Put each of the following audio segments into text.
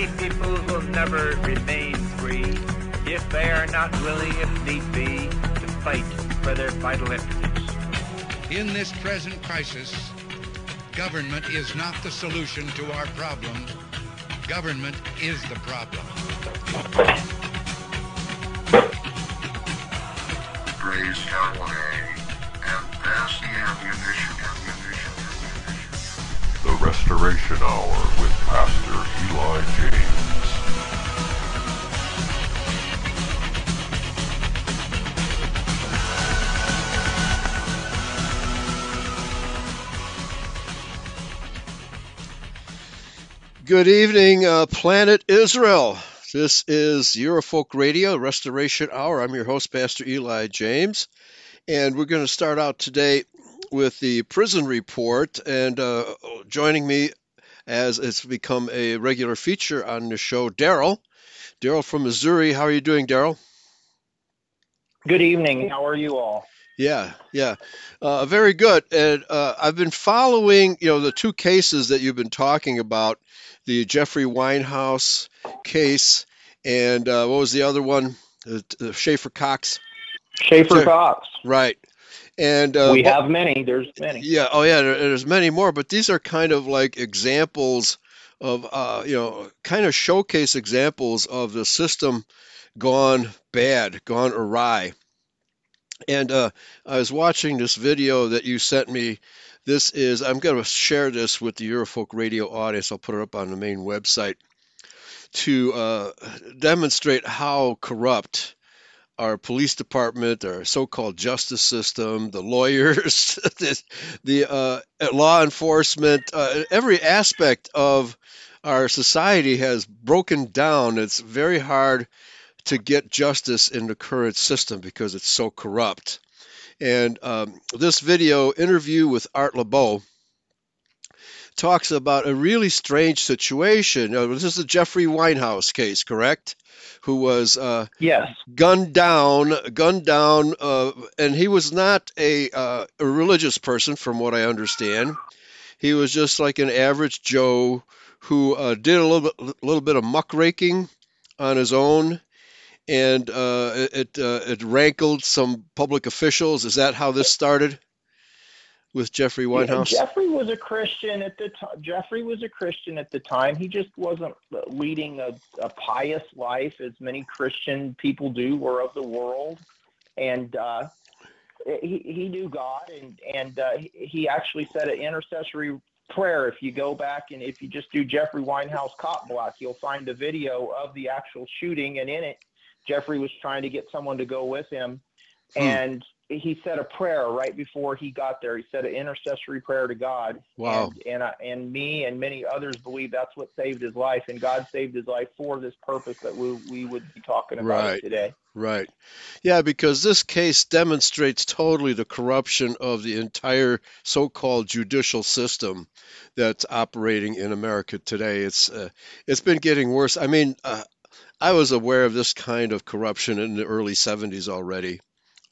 Free people will never remain free if they are not willing, if need be, to fight for their vital interests. In this present crisis, government is not the solution to our problem. Government is the problem. Grace Calloway, and pass the ammunition. Restoration Hour with Pastor Eli James. Good evening, uh, Planet Israel. This is Eurofolk Radio, Restoration Hour. I'm your host, Pastor Eli James, and we're going to start out today with the prison report. And uh, joining me, as it's become a regular feature on the show, Daryl. Daryl from Missouri. How are you doing, Daryl? Good evening. How are you all? Yeah, yeah, uh, very good. And uh, I've been following, you know, the two cases that you've been talking about, the Jeffrey Weinhaus case, and uh, what was the other one? The Schaeffer Cox. Schaeffer Cox. Right. And uh, we have many. There's many. Yeah. Oh, yeah. There, there's many more, but these are kind of like examples of, uh, you know, kind of showcase examples of the system gone bad, gone awry. And uh, I was watching this video that you sent me. This is, I'm going to share this with the Eurofolk radio audience. I'll put it up on the main website to uh, demonstrate how corrupt our police department, our so-called justice system, the lawyers, the, the uh, law enforcement, uh, every aspect of our society has broken down. It's very hard to get justice in the current system because it's so corrupt. And um, this video interview with Art LeBeau talks about a really strange situation. Uh, this is the Jeffrey Weinhaus case, correct? Who was uh, Yes. gunned down, gunned down, uh, and he was not a, uh, a religious person, from what I understand. He was just like an average Joe who uh, did a little bit, little bit of muckraking on his own, and uh, it uh, it rankled some public officials. Is that how this started with Jeffrey Yeah, Weinhaus? Jeffrey was a Christian at the time. Jeffrey was a Christian at the time. He just wasn't leading a, a pious life as many Christian people do or of the world. And uh, he, he knew God, and and uh, he- he actually said an intercessory prayer. If you go back and if you just do Jeffrey Weinhaus cop block, you'll find a video of the actual shooting, and in it, Jeffrey was trying to get someone to go with him, Hmm. and he said a prayer right before he got there. He said an intercessory prayer to God. Wow. And and, I, and me and many others believe that's what saved his life, and God saved his life for this purpose that we we would be talking about Right. today. Right. Yeah, because this case demonstrates totally the corruption of the entire so-called judicial system that's operating in America today. It's uh, it's been getting worse. I mean, uh, I was aware of this kind of corruption in the early 70s already.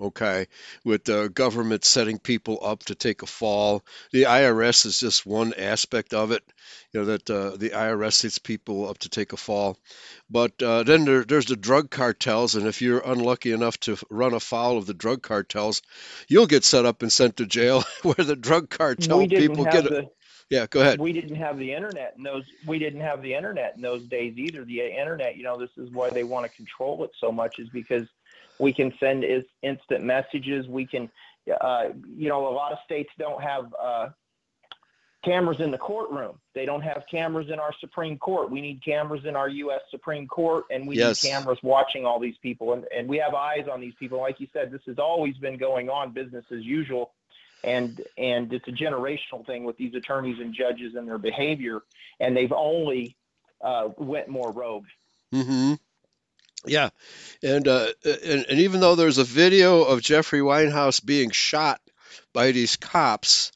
Okay, with the government setting people up to take a fall. The IRS is just one aspect of it. You know that uh, the IRS sets people up to take a fall. But uh, then there, there's the drug cartels, and if you're unlucky enough to run afoul of the drug cartels, you'll get set up and sent to jail where the drug cartel people get. the yeah, go ahead. we didn't have the internet in those we didn't have the internet in those days either. The internet, you know, this is why they want to control it so much is because we can send is instant messages. We can, uh, you know, a lot of states don't have uh, cameras in the courtroom. They don't have cameras in our Supreme Court. We need cameras in our U.S. Supreme Court, and we Yes. need cameras watching all these people, and, and we have eyes on these people. Like you said, this has always been going on, business as usual, and and it's a generational thing with these attorneys and judges and their behavior, and they've only uh, went more rogue. hmm Yeah, and, uh, and and even though there's a video of Jeffrey Weinhaus being shot by these cops,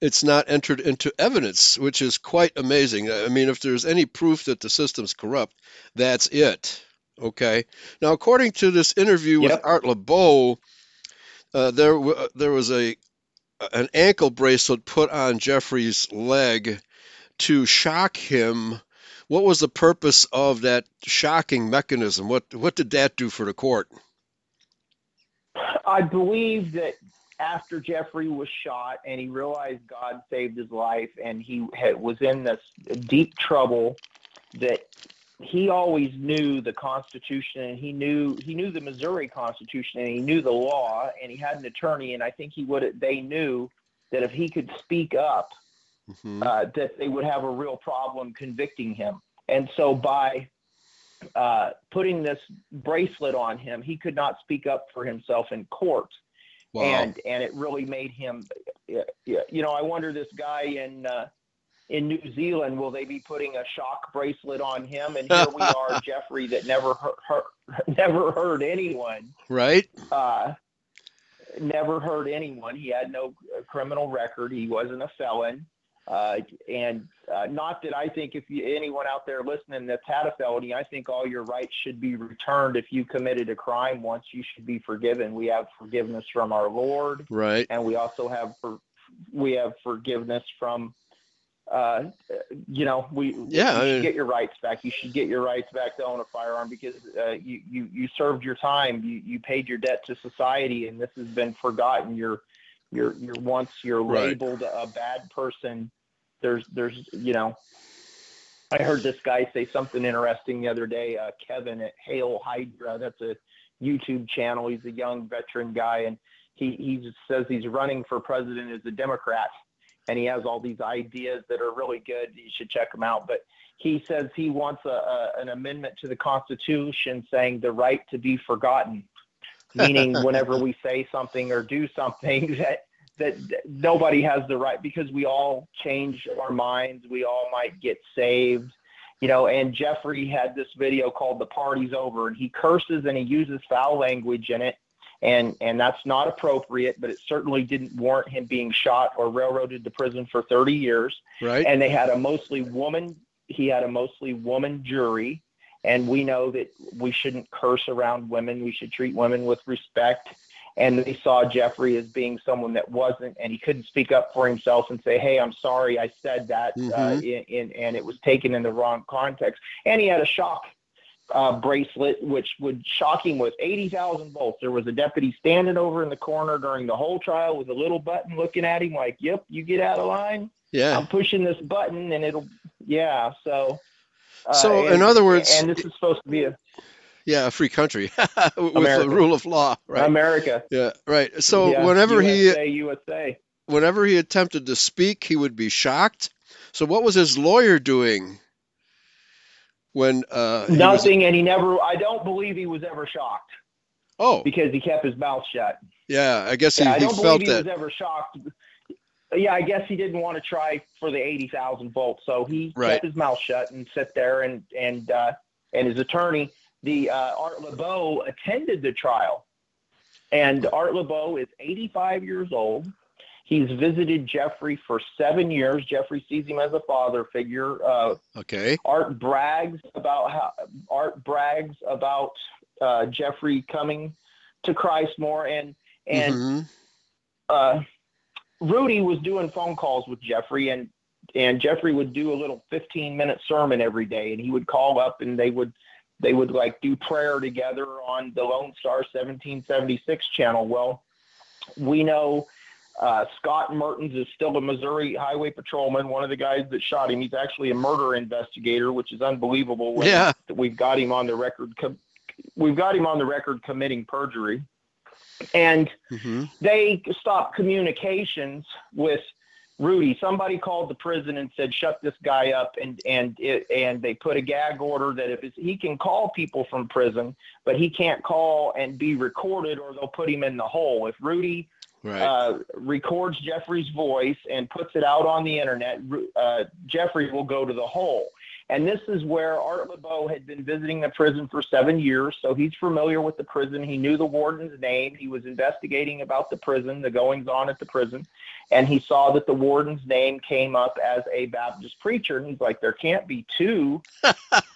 it's not entered into evidence, which is quite amazing. I mean, if there's any proof that the system's corrupt, that's it. Okay. Now, according to this interview with Yep. Art LeBeau, uh, there w- there was a an ankle bracelet put on Jeffrey's leg to shock him what was the purpose of that shocking mechanism? What what did that do for the court? I believe that after Jeffrey was shot and he realized God saved his life and he had, was in this deep trouble, that he always knew the Constitution and he knew he knew the Missouri Constitution and he knew the law and he had an attorney and I think he would they knew that if he could speak up, Mhm. uh, that they would have a real problem convicting him. And so by uh, putting this bracelet on him, he could not speak up for himself in court Wow. and and it really made him you know i wonder this guy in uh in New Zealand, will they be putting a shock bracelet on him? And here we are, Jeffrey, that never hurt, hurt, never hurt anyone, right? uh, never hurt anyone. He had no criminal record. He wasn't a felon. Uh, and uh, not that I think if you, anyone out there listening that's had a felony, I think all your rights should be returned. If you committed a crime once, you should be forgiven. We have forgiveness from our Lord, Right. and we also have for, we have forgiveness from. Uh, you know, we Yeah, you I mean- get your rights back. You should get your rights back to own a firearm because uh, you, you you served your time. You you paid your debt to society, and this has been forgotten. You're you're you're once you're Right. labeled a bad person. There's there's you know. I heard this guy say something interesting the other day. Uh, Kevin at Hail Hydra. That's a YouTube channel. He's a young veteran guy, and he he says he's running for president as a Democrat, and he has all these ideas that are really good. You should check them out. But he says he wants a, a an amendment to the Constitution saying the right to be forgotten, meaning whenever we say something or do something that that nobody has the right because we all change our minds. We all might get saved. You know, and Jeffrey had this video called "The Party's Over," and he curses and he uses foul language in it, and and that's not appropriate. But it certainly didn't warrant him being shot or railroaded to prison for 30 years Right. and they had a mostly woman he had a mostly woman jury and we know that we shouldn't curse around women we should treat women with respect and they saw jeffrey as being someone that wasn't and he couldn't speak up for himself and say hey i'm sorry i said that uh, Mhm. in, in, and it was taken in the wrong context and he had a shock uh, bracelet, which would shock him with 80,000 volts. There was a deputy standing over in the corner during the whole trial with a little button looking at him like, yep, you get out of line. Yeah. I'm pushing this button and it'll, yeah. So, uh, So, in and- other words- and this is supposed to be a, Yeah. A free country with the rule of law. Right. America. yeah. Right. So Yeah, whenever he USA, USA. whenever he attempted to speak, he would be shocked. So what was his lawyer doing when uh, he was- Nothing. And he never, I don't believe he was ever shocked oh, because he kept his mouth shut. yeah. I guess he, Yeah, I don't believe he that. was ever shocked. Yeah, I guess he didn't want to try for the eighty thousand volts, so he Right. kept his mouth shut and sat there. and and uh, and his attorney, the uh, Art LeBeau, attended the trial, and Art LeBeau is eighty five years old. He's visited Jeffrey for seven years. Jeffrey sees him as a father figure. Uh, Okay. Art brags about how Art brags about uh, Jeffrey coming to Christ more, and and Mhm. uh, Rudy was doing phone calls with Jeffrey, and and Jeffrey would do a little 15 minute sermon every day, and he would call up, and they would they would like do prayer together on the Lone Star 1776 channel. Well, we know. Uh, Scott Mertens is still a Missouri highway patrolman, one of the guys that shot him. He's actually a murder investigator, which is unbelievable. when Yeah. We've got him on the record. Com- we've got him on the record committing perjury. And Mhm. they stopped communications with Rudy. Somebody called the prison and said, "Shut this guy up," and and it, and they put a gag order that if it's, he can call people from prison, but he can't call and be recorded, or they'll put him in the hole. If Rudy Right. uh, records Jeffrey's voice and puts it out on the internet, uh, Jeffrey will go to the hole. And this is where Art LeBeau had been visiting the prison for seven years, so he's familiar with the prison. He knew the warden's name. He was investigating about the prison, the goings on at the prison, and he saw that the warden's name came up as a Baptist preacher. And he's like, there can't be two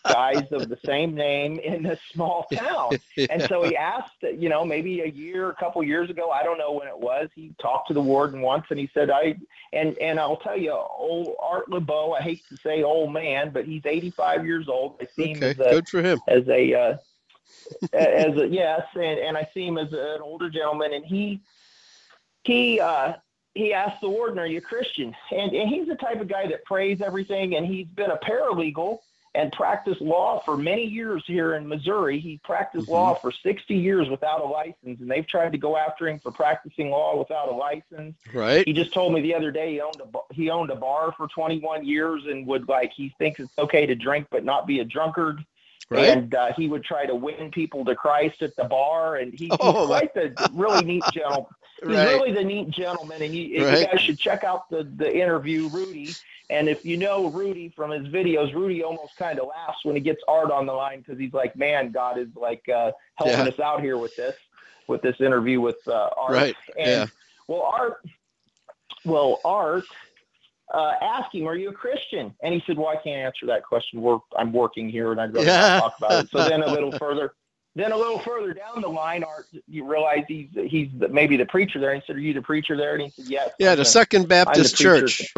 guys of the same name in this small town. And so he asked, you know, maybe a year, a couple years ago, I don't know when it was. He talked to the warden once, and he said, "I," and and I'll tell you, old Art LeBeau. I hate to say old man, but he's 85 years old. I see him as a good for him. as a uh, as a yes, and and I see him as an older gentleman, and he he uh, he asked the warden, "Are you a Christian?" And and he's the type of guy that prays everything, and he's been a paralegal and practiced law for many years here in Missouri. He practiced Mhm. law for 60 years without a license, and they've tried to go after him for practicing law without a license. Right? He just told me the other day he owned a he owned a bar for 21 years and would like he thinks it's okay to drink but not be a drunkard. Right? And uh, he would try to win people to Christ at the bar, and he, he's Oh, my- quite the really neat gentleman. He's Right. really the neat gentleman, and you, Right. you guys should check out the the interview, Rudy. And if you know Rudy from his videos, Rudy almost kind of laughs when he gets Art on the line because he's like, "Man, God is like uh, helping Yeah. us out here with this, with this interview with uh, Art." Right. And Yeah. well, Art, well, Art uh, asked him, "Are you a Christian?" And he said, "Well, I can't answer that question. We're, I'm working here, and I'd rather Yeah. not talk about it." So then a little further, then a little further down the line, Art, you realize he's he's maybe the preacher there. And he said, "Are you the preacher there?" And he said, "Yes." Yeah, the Second Baptist the Church.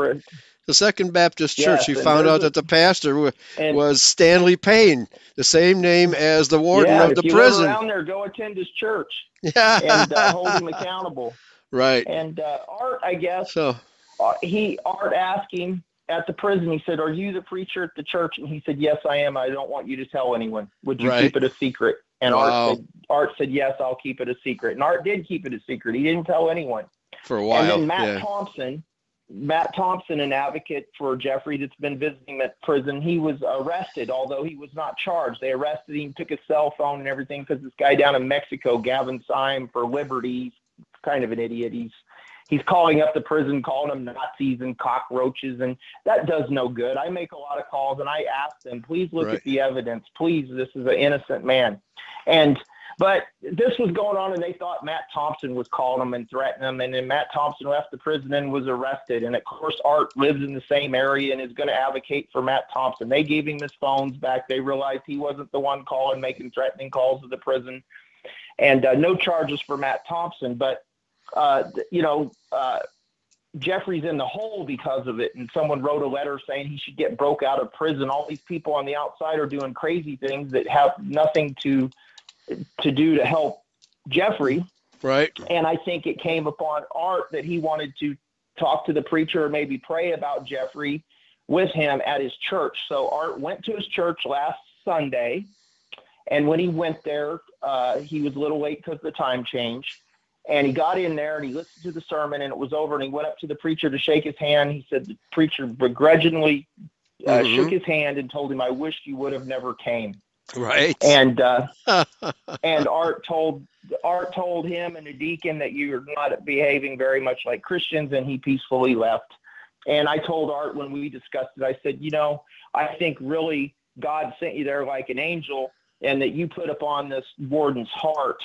the Second Baptist Yes, Church. You found out a- that the pastor wa- And was Stanley Payne, the same name as the warden yeah, of if the you prison. live around there, go attend his church Yeah. and uh, hold him accountable. right. And uh, Art, I guess, So, uh, he Art asked him at the prison. He said, "Are you the preacher at the church?" And he said, "Yes, I am. I don't want you to tell anyone. Would you Right. keep it a secret?" And Wow. Art said, "Art said yes, I'll keep it a secret." And Art did keep it a secret. He didn't tell anyone. for a while. And then Matt Yeah. Thompson, Matt Thompson, an advocate for Jeffrey that's been visiting him at prison, he was arrested, although he was not charged. They arrested him, took his cell phone and everything because this guy down in Mexico, Gavin Seim for Liberty, kind of an idiot. He's he's calling up the prison, calling them Nazis and cockroaches, and that does no good. I make a lot of calls and I ask them, please look Right. at the evidence. Please, this is an innocent man. And but this was going on, and they thought Matt Thompson was calling them and threatening them. And then Matt Thompson left the prison and was arrested. And of course, Art lives in the same area and is going to advocate for Matt Thompson. They gave him his phones back. They realized he wasn't the one calling, making threatening calls to the prison, and uh, no charges for Matt Thompson. But uh, you know. Uh, Jeffrey's in the hole because of it, and someone wrote a letter saying he should get broke out of prison. All these people on the outside are doing crazy things that have nothing to to do to help Jeffrey. Right. And I think it came upon Art that he wanted to talk to the preacher or maybe pray about Jeffrey with him at his church. So Art went to his church last Sunday, and when he went there, uh, he was a little late because of the time change. And he got in there and he listened to the sermon, and it was over. And he went up to the preacher to shake his hand. He said the preacher begrudgingly uh, Mhm. shook his hand and told him, "I wish you would have never came." Right. And uh, and Art told Art told him and the deacon that you're not behaving very much like Christians, and he peacefully left. And I told Art when we discussed it, I said, you know, I think really God sent you there like an angel, and that you put upon this warden's heart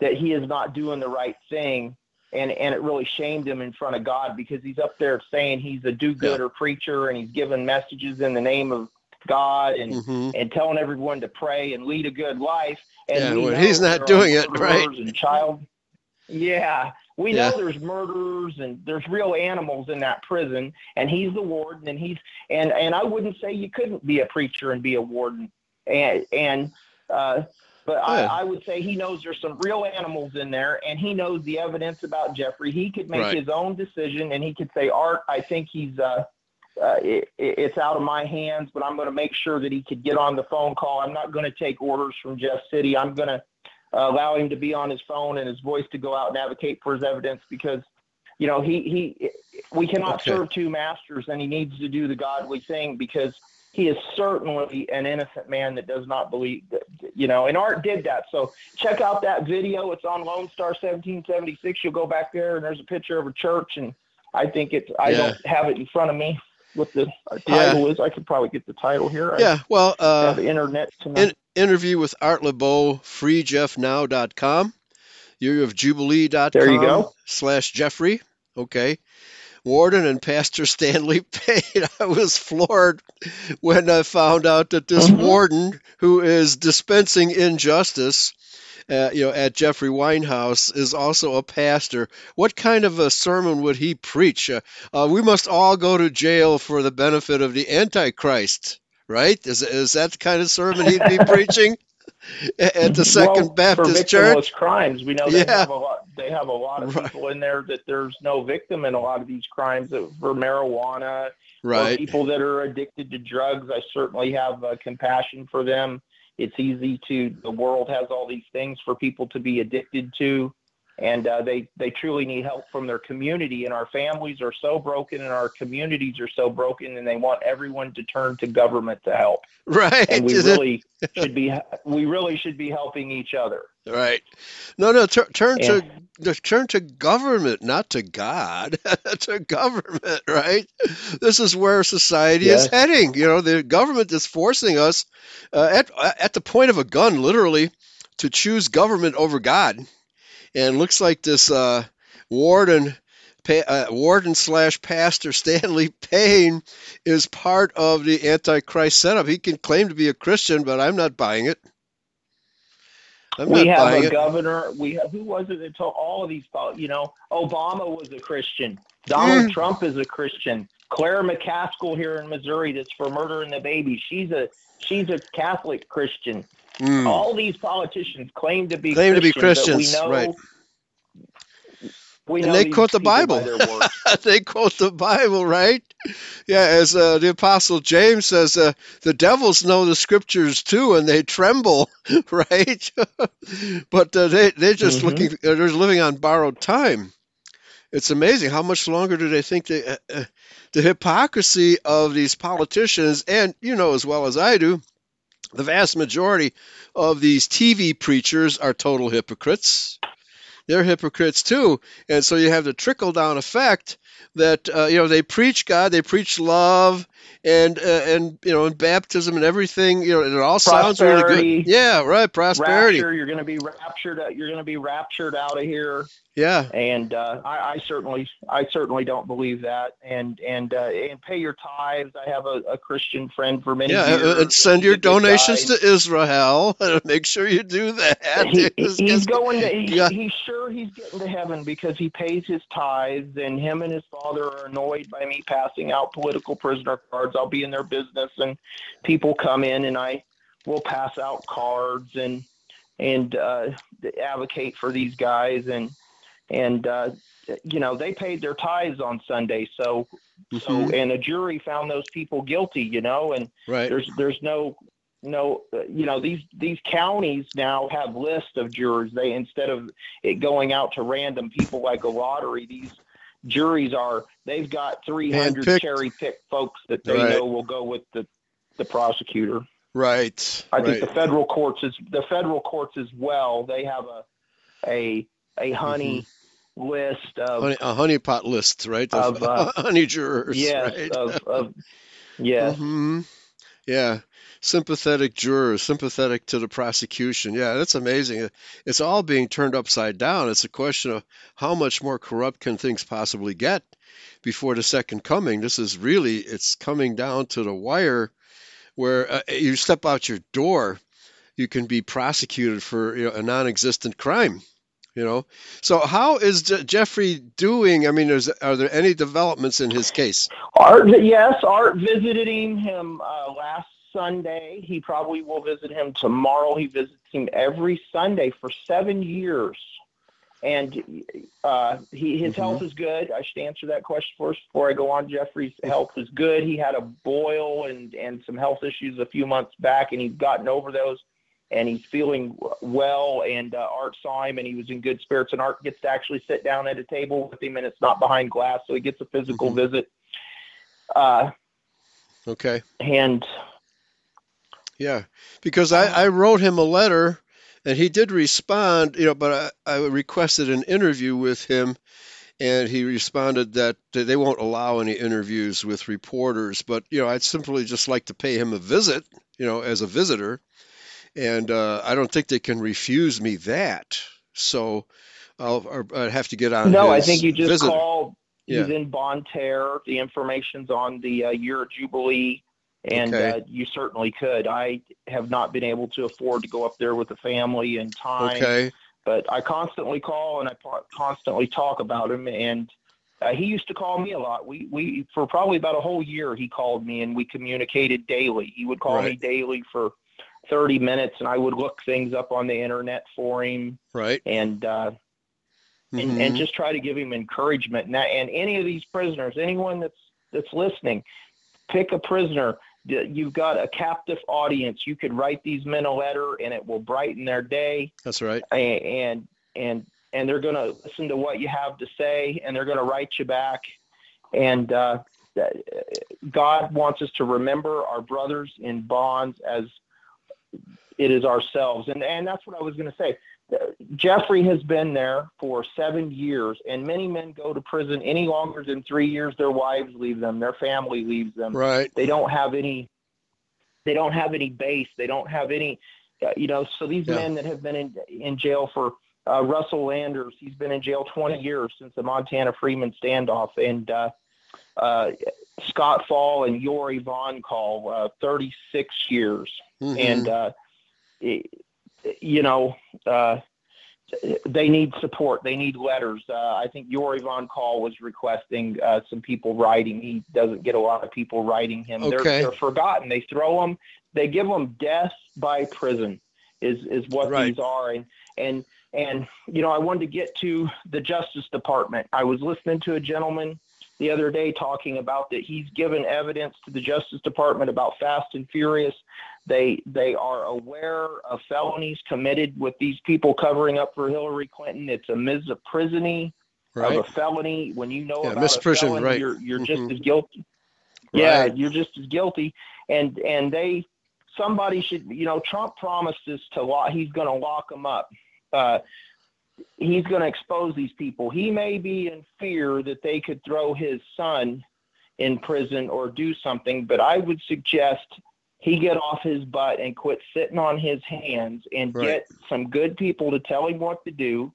that he is not doing the right thing. And, and it really shamed him in front of God because he's up there saying he's a do-gooder preacher and he's giving messages in the name of God and hmm and telling everyone to pray and lead a good life. And Yeah, we when know he's not doing it, right? And child, yeah, we Yeah. know there's murderers and there's real animals in that prison, and he's the warden, and he's and and I wouldn't say you couldn't be a preacher and be a warden, and and uh, but Yeah. I, I would say he knows there's some real animals in there, and he knows the evidence about Jeffrey. He could make Right. his own decision, and he could say, Art, I think he's uh, uh, it- it's out of my hands, but I'm going to make sure that he could get on the phone call. I'm not going to take orders from Jeff City. I'm going to uh, allow him to be on his phone and his voice to go out and advocate for his evidence because, you know, he, he we cannot Okay. serve two masters and he needs to do the godly thing because he is certainly an innocent man that does not believe that, you know, and Art did that. So check out that video. It's on Lone Star 1776. You'll go back there and there's a picture of a church and I think it's, I Yeah. don't have it in front of me what the uh, Yeah. title is. I could probably get the title here. I Yeah. Well, uh, internet tonight. in, interview with Art LeBeau, freejeffnow.com. You have jubilee.com There you go. slash Jeffrey. Okay. Warden and Pastor Stanley Payne. I was floored when I found out that this Mhm. warden, who is dispensing injustice, uh, you know, at Jeffrey Weinhaus, is also a pastor. What kind of a sermon would he preach? Uh, uh, we must all go to jail for the benefit of the Antichrist, right? Is is that the kind of sermon he'd be preaching at the Second well, Baptist for Church? crimes. We know they Yeah. have a lot. They have a lot of Right. people in there that there's no victim in a lot of these crimes that, for marijuana Right. people that are addicted to drugs. I certainly have uh, compassion for them. It's easy to. The world has all these things for people to be addicted to, and uh, they they truly need help from their community. And our families are so broken, and our communities are so broken, and they want everyone to turn to government to help. Right. And we Is it- really should be. We really should be helping each other. Right. No, no. Tur- turn Yeah. to turn to government, not to God. to government, right? This is where society is heading. You know, the government is forcing us uh, at at the point of a gun, literally, to choose government over God. And looks like this uh, warden. Uh, warden slash pastor Stanley Payne is part of the Antichrist setup. He can claim to be a Christian, but I'm not buying it. I'm we have a it. governor. We have, who was it that told all of these? You know, Obama was a Christian. Donald Mm. Trump is a Christian. Claire McCaskill here in Missouri, that's for murdering the baby. She's a she's a Catholic Christian. Mm. All these politicians claim to be Claim to be Christians, we know, right. We And they quote the Bible. they quote the Bible, right? Yeah, as uh, the Apostle James says, uh, the devils know the scriptures too, and they tremble, right? but uh, they they're just Mhm. looking, they're living on borrowed time. It's amazing how much longer do they think they, uh, uh, the hypocrisy of these politicians, and you know as well as I do, the vast majority of these TV preachers are total hypocrites. They're hypocrites too, and so you have the trickle down effect that uh, you know they preach God, they preach love, and uh, and you know and baptism and everything. You know, and it all sounds really good. Yeah, right. Prosperity. Rapture, you're going to be raptured. out- You're going to be raptured out of here. Yeah, and uh, I, I certainly I certainly don't believe that. And and uh, and pay your tithes. I have a, a Christian friend for many yeah, years. uh, and send your donations to Israel. Make sure you do that. He, he's going to. He, Yeah. He's sure he's getting to heaven because he pays his tithes, and him and his father are annoyed by me passing out political prisoner cards. I'll be in their business, and people come in, and I will pass out cards and and uh, advocate for these guys, and and uh, you know they paid their tithes on Sunday, so so Mhm. and a jury found those people guilty, you know, and right. there's there's no no uh, you know these these counties now have lists of jurors they instead of it going out to random people like a lottery these juries are they've got 300 Handpicked. cherry picked folks that they Right. know will go with the the prosecutor Right. i right. think the federal courts is the federal courts as well they have a a a honey list of honey, a honeypot list, right? Of, uh, honey jurors. yes right? of, of yes hmm Yeah. Sympathetic jurors, sympathetic to the prosecution. Yeah, that's amazing. It's all being turned upside down. It's a question of how much more corrupt can things possibly get before the second coming. This is really, it's coming down to the wire where uh, you step out your door, you can be prosecuted for you know, a non existent crime. You know, so how is Je- Jeffrey doing? I mean, are there any developments in his case? Art, yes, Art visited him uh, last Sunday. He probably will visit him tomorrow. He visits him every Sunday for seven years, and uh, he his Mhm. health is good. I should answer that question first before I go on. Jeffrey's health is good. He had a boil and and some health issues a few months back, and he's gotten over those. And he's feeling well. And uh, Art saw him, and he was in good spirits. And Art gets to actually sit down at a table with him, and it's not behind glass, so he gets a physical Mhm. visit. Uh, Okay. and Yeah, because I, I wrote him a letter and he did respond, you know, but I, I requested an interview with him and he responded that they won't allow any interviews with reporters. But, you know, I'd simply just like to pay him a visit, you know, as a visitor. And uh, I don't think they can refuse me that. So I'll, or I'd have to get on no, I think you just visit. call. he's Yeah. in Bonne Terre. The information's on the uh, year Jubilee, and Okay. uh, you certainly could. I have not been able to afford to go up there with the family and time, Okay. but I constantly call and I constantly talk about him. And uh, he used to call me a lot. We we for probably about a whole year he called me and we communicated daily. He would call me daily for 30 minutes, and I would look things up on the internet for him Right. and. Uh, and, Mhm. and just try to give him encouragement. And, that, and any of these prisoners, anyone that's that's listening, pick a prisoner. You've got a captive audience. You could write these men a letter, and it will brighten their day. That's right. And and and they're going to listen to what you have to say, and they're going to write you back. And uh, God wants us to remember our brothers in bonds as it is ourselves. And and that's what I was going to say. Jeffrey has been there for seven years, and many men go to prison any longer than three years. Their wives leave them, their family leaves them. Right. They don't have any. They don't have any base. They don't have any. Uh, you know, so these Yeah. men that have been in in jail for uh, Russell Landers, he's been in jail 20 years since the Montana Freeman standoff, and uh, uh, Scott Faul and Yorie Von Kahl, uh, 36 years Mhm. and uh, it- you know uh, they need support. They need letters. Uh, I think Yorie Von Kahl was requesting uh, some people writing. He doesn't get a lot of people writing him. They're, Okay. they're forgotten. They throw them. They give them death by prison. Is is what Right. these are. And and and you know I wanted to get to the Justice Department. I was listening to a gentleman the other day talking about that he's given evidence to the Justice Department about Fast and Furious. They they are aware of felonies committed with these people covering up for Hillary Clinton. It's a misprisoning right. of a felony. When you know Yeah, about a felony, right. you're you're Mhm. just as guilty. Yeah, Right. you're just as guilty. And and they somebody should you know Trump promises to lock. He's going to lock them up. Uh, he's going to expose these people. He may be in fear that they could throw his son in prison or do something, but I would suggest he get off his butt and quit sitting on his hands and Right. get some good people to tell him what to do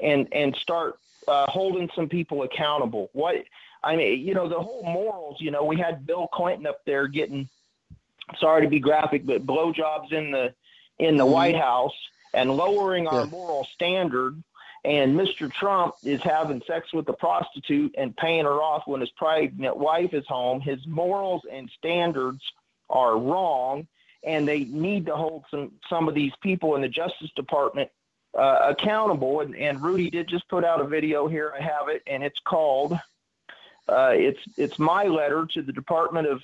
and and start uh, holding some people accountable. What I mean, you know, the whole morals. You know, we had Bill Clinton up there getting, sorry to be graphic, but blowjobs in the in the Mhm. White House and lowering our moral standard. And Mr. Trump is having sex with a prostitute and paying her off when his pregnant wife is home. His morals and standards are wrong, and they need to hold some some of these people in the Justice Department uh, accountable. And, and Rudy did just put out a video here. I have it, and it's called uh, it's it's my letter to the Department of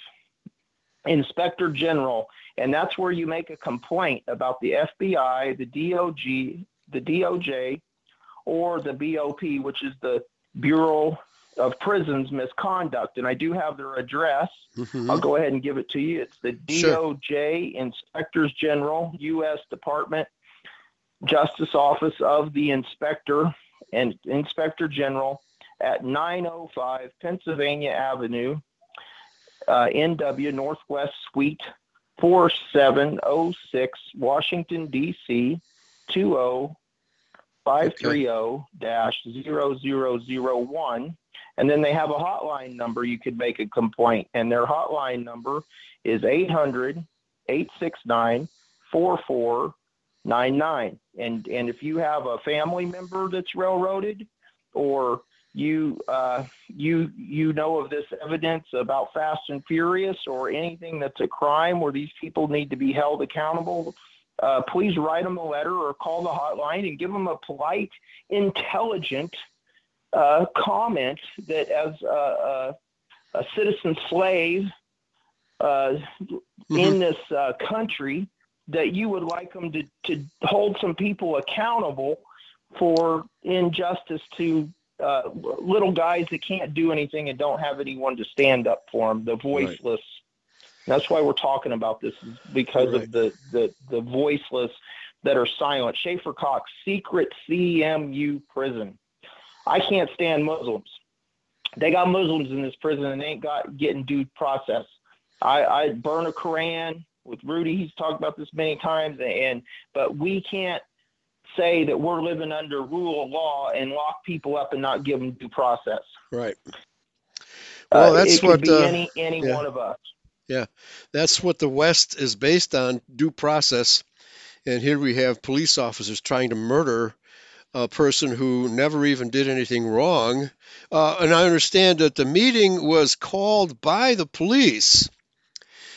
Inspector General, and that's where you make a complaint about the FBI, the DOG, the DOJ, or the BOP, which is the Bureau of Prisons misconduct. And I do have their address. Mhm. I'll go ahead and give it to you. It's the Sure. DOJ Inspectors General, U.S. Department Justice Office of the Inspector and Inspector General at 905 Pennsylvania Avenue, uh, NW Northwest Suite 4706, Washington, D.C. 20530-0001. And then they have a hotline number you could make a complaint. And their hotline number is 800 869 4499. And and if you have a family member that's railroaded or you uh, you you know of this evidence about Fast and Furious or anything that's a crime where these people need to be held accountable, uh, please write them a letter or call the hotline and give them a polite, intelligent uh, comment that as a, a, a citizen slave uh, in this uh, country that you would like them to, to hold some people accountable for injustice to uh, little guys that can't do anything and don't have anyone to stand up for them, the voiceless. That's why we're talking about this is because Right. of the, the, the voiceless that are silent. Schaeffer Cox, secret CMU prison. I can't stand Muslims. They got Muslims in this prison and they ain't got getting due process. I, I burn a Koran with Rudy. He's talked about this many times, and but we can't say that we're living under rule of law and lock people up and not give them due process. Right. Well, Uh, that's it could what uh, any any yeah. one of us. Yeah, that's what the West is based on due process. And here we have police officers trying to murder a person who never even did anything wrong. Uh, and I understand that the meeting was called by the police.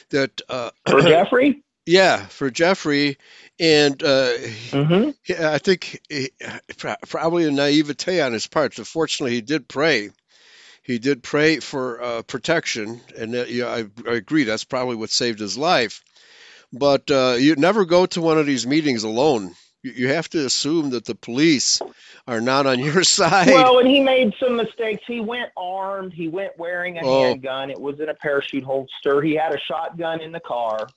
That uh, For Jeffrey, yeah, for Jeffrey, and uh, hmm Yeah, I think he, probably a naivete on his part. So fortunately, he did pray. He did pray for uh, protection, and that, yeah, I, I agree. That's probably what saved his life. But uh, you never go to one of these meetings alone. You, you have to assume that the police are not on your side. well, and he made some mistakes. He went armed. He went wearing a Oh. handgun. It was in a parachute holster. He had a shotgun in the car.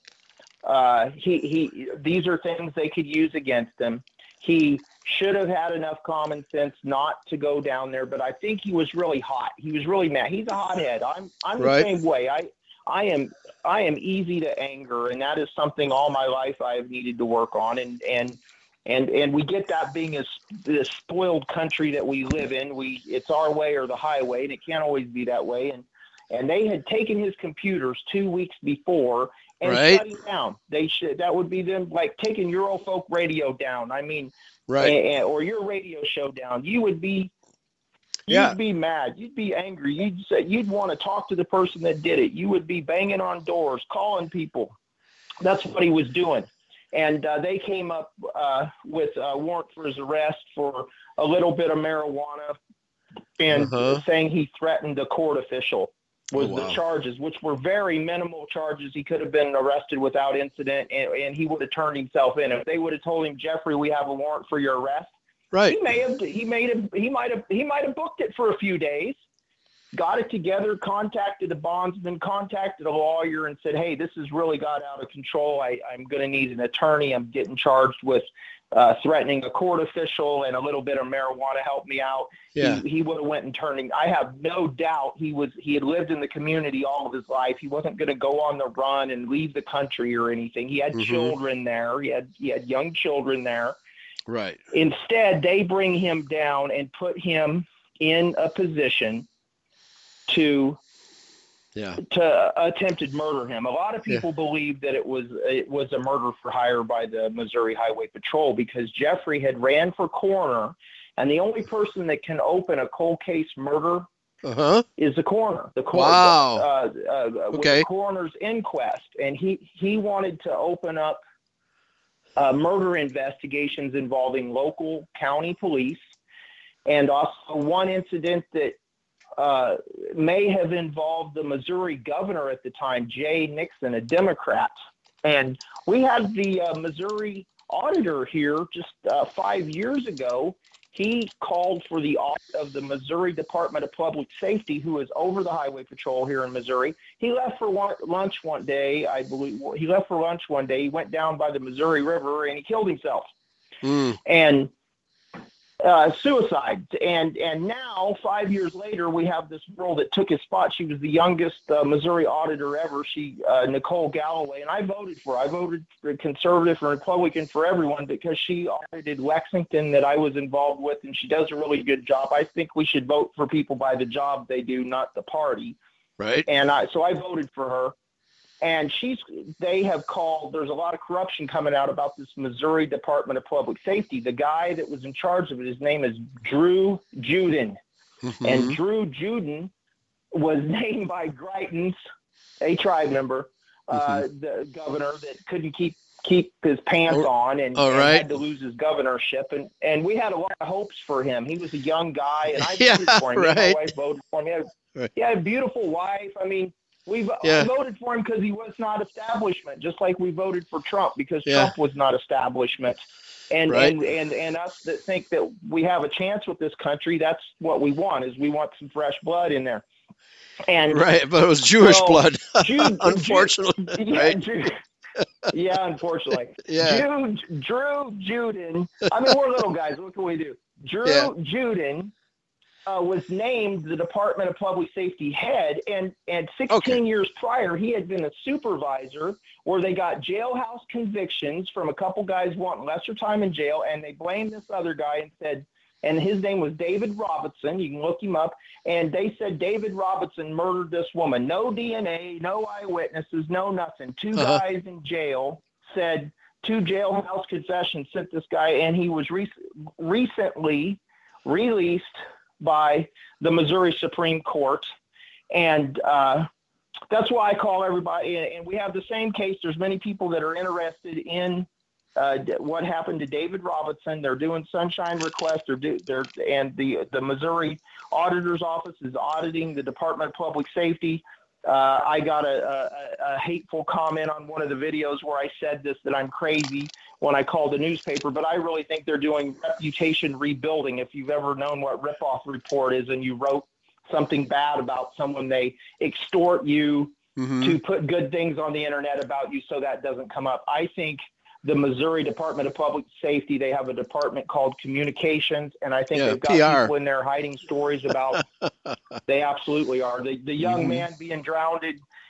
Uh, he he. These are things they could use against him. He should have had enough common sense not to go down there. But I think he was really hot. He was really mad. He's a hothead. I'm I'm the same way. I I am I am easy to anger, and that is something all my life I've needed to work on. And and and and we get that being as this spoiled country that we live in. We it's our way or the highway, and it can't always be that way. And and they had taken his computers two weeks before and Right. shut him down. They should that would be them like taking Eurofolk radio down. I mean, right. or your radio show down. You would be. You'd Yeah. be mad. You'd be angry. You'd say you'd want to talk to the person that did it. You would be banging on doors, calling people. That's what he was doing. And uh, they came up uh, with a warrant for his arrest for a little bit of marijuana and Uh-huh. saying he threatened a court official was Oh, wow. the charges, which were very minimal charges. He could have been arrested without incident, and, and he would have turned himself in. If they would have told him, Jeffrey, we have a warrant for your arrest, Right. he may have he made have he might have he might have booked it for a few days got it together contacted a bondsman contacted a lawyer and said hey this has really got out of control. I, i'm going to need an attorney. I'm getting charged with uh, threatening a court official and a little bit of marijuana. Help me out. Yeah. he, he would have went and turning i have no doubt he was he had lived in the community all of his life. He wasn't going to go on the run and leave the country or anything. He had Mhm. children there. He had he had young children there. Right. Instead, they bring him down and put him in a position to Yeah. to attempted murder him. A lot of people believe that it was it was a murder for hire by the Missouri Highway Patrol because Jeffrey had ran for coroner, and the only person that can open a cold case murder Uh huh. is the coroner. The cor- Wow. Uh, uh, Okay. the coroner's inquest, and he he wanted to open up uh, murder investigations involving local county police, and also one incident that uh, may have involved the Missouri governor at the time, Jay Nixon, a Democrat. And we had the uh, Missouri auditor here just uh, five years ago. He called for the audit of the Missouri Department of Public Safety, who is over the Highway Patrol here in Missouri. He left for one, lunch one day, I believe. He left for lunch one day. He went down by the Missouri River and he killed himself Mm. and uh, suicide. And and now, five years later, we have this girl that took his spot. She was the youngest uh, Missouri auditor ever. She uh, Nicole Galloway, and I voted for. her. I voted for conservative and Republican for everyone because she audited Lexington that I was involved with, and she does a really good job. I think we should vote for people by the job they do, not the party Right. and I so I voted for her. And she's they have called. There's a lot of corruption coming out about this Missouri Department of Public Safety. The guy that was in charge of it, his name is Drew Juden, Mhm. and Drew Juden was named by Greitens, a tribe member, uh, Mm-hmm. the governor that couldn't keep keep his pants Oh, on and, and right. had to lose his governorship. And and we had a lot of hopes for him. He was a young guy, and I Yeah, voted for him. Right. My wife voted for him. He had, Right. he had a beautiful wife. I mean, we Yeah. Voted for him because he was not establishment, just like we voted for Trump because Yeah. Trump was not establishment. And, Right. and and and us that think that we have a chance with this country, that's what we want. Is we want some fresh blood in there. And Right. But it was Jewish So, blood, Jude- unfortunately. yeah, right. Jude, yeah, unfortunately. Yeah. Drew Juden. I mean, we're little guys. What can we do? Drew Yeah. Juden uh, was named the Department of Public Safety head, and and 16 Okay. years prior, he had been a supervisor where they got jailhouse convictions from a couple guys wanting lesser time in jail, and they blamed this other guy and said, and his name was David Robinson. You can look him up, and they said David Robinson murdered this woman. No DNA, no eyewitnesses, no nothing. 2 Uh-huh. guys in jail said two jailhouse confessions sent this guy, and he was rec- recently released by the Missouri Supreme Court, and uh, that's why I call everybody. And we have the same case. There's many people that are interested in uh, what happened to David Robinson. They're doing sunshine requests. They're, do, they're and the the Missouri Auditor's Office is auditing the Department of Public Safety. Uh, I got a, a, a hateful comment on one of the videos where I said this that I'm crazy when I called the newspaper, but I really think they're doing reputation rebuilding. If you've ever known what ripoff report is and you wrote something bad about someone, they extort you Mhm. to put good things on the internet about you so that doesn't come up. I think the Missouri Department of Public Safety, they have a department called communications, and I think Yeah, they've got PR. people in there hiding stories about. they absolutely are. The, the young Mhm. man being drowned,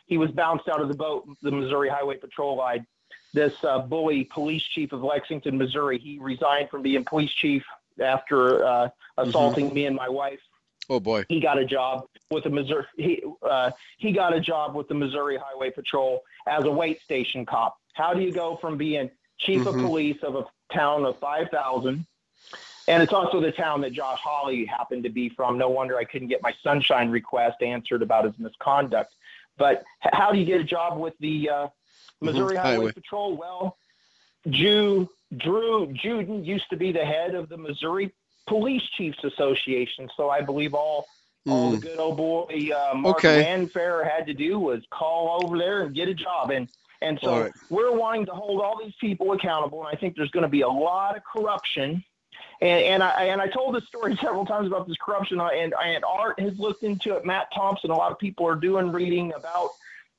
he was bounced out of the boat, the Missouri Highway Patrol lied. This uh, bully police chief of Lexington, Missouri, he resigned from being police chief after uh, assaulting me and my wife Oh boy. he got a job with the Missouri. He uh, he got a job with the Missouri Highway Patrol as a weigh station cop. How do you go from being chief of Mhm. police of a town of five thousand, and it's also the town that Josh Hawley happened to be from. No wonder I couldn't get my sunshine request answered about his misconduct. But how do you get a job with the uh, Missouri Highway, Highway. Patrol? Well, Drew Drew Juden used to be the head of the Missouri Police Chiefs Association, so I believe all all the Mm. good old boy uh, Mark Okay. Landfair had to do was call over there and get a job, and and so right. we're wanting to hold all these people accountable, and I think there's going to be a lot of corruption. And, and I and I told this story several times about this corruption, and and Art has looked into it. Matt Thompson, a lot of people are doing reading about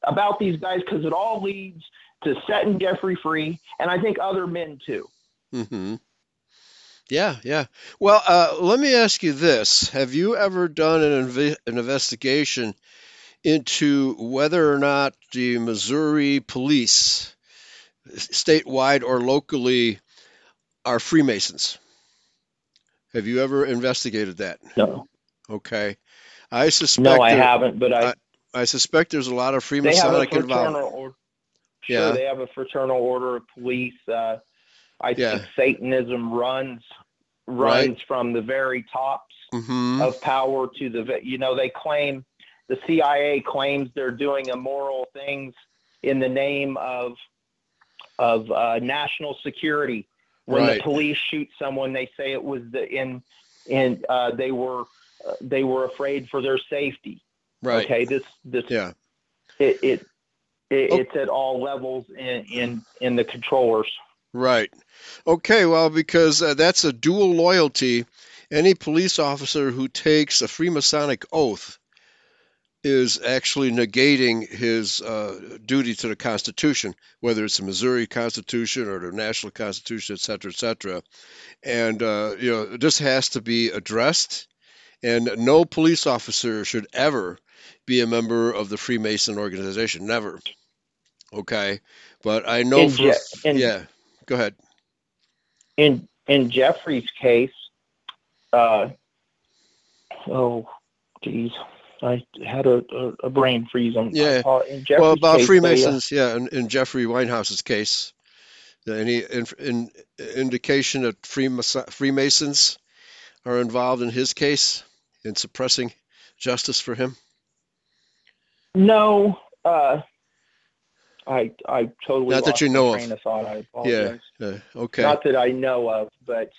about these guys because it all leads to setting Jeffrey free, and I think other men too. hmm Yeah, yeah. Well, uh, let me ask you this: Have you ever done an inve- an investigation into whether or not the Missouri police, statewide or locally, are Freemasons? Have you ever investigated that? No, Okay, I suspect. no, I haven't, but I, I- I suspect there's a lot of Freemasonic involvement. Sure, Yeah. they have a fraternal order of police. Uh, I Yeah. think Satanism runs runs from the very tops hmm of power to the you know they claim the CIA claims they're doing immoral things in the name of of uh, national security. When Right. the police shoot someone, they say it was the in in uh, they were uh, they were afraid for their safety. Right. Okay, this this Yeah. it, it, it Oh. it's at all levels in in in the controllers. Right. Okay, well, because uh, that's a dual loyalty. Any police officer who takes a Freemasonic oath is actually negating his uh, duty to the Constitution, whether it's the Missouri Constitution or the National Constitution, et cetera, et cetera. And, uh, you know, this has to be addressed, and no police officer should ever be a member of the Freemason organization. Never. Okay. But I know In for. Je- in- yeah. Go ahead. in in Jeffrey's case, uh, oh, geez, I had a, a, brain freeze on. Yeah. In Jeffrey's Well, about case, they, uh, Freemasons, yeah, in, in Jeffrey Weinhaus's case, any in, in, indication that Freemason, Freemasons are involved in his case in suppressing justice for him? No, uh, I I totally Not that you know of. of thought. I Yeah. okay. Not that I know of, but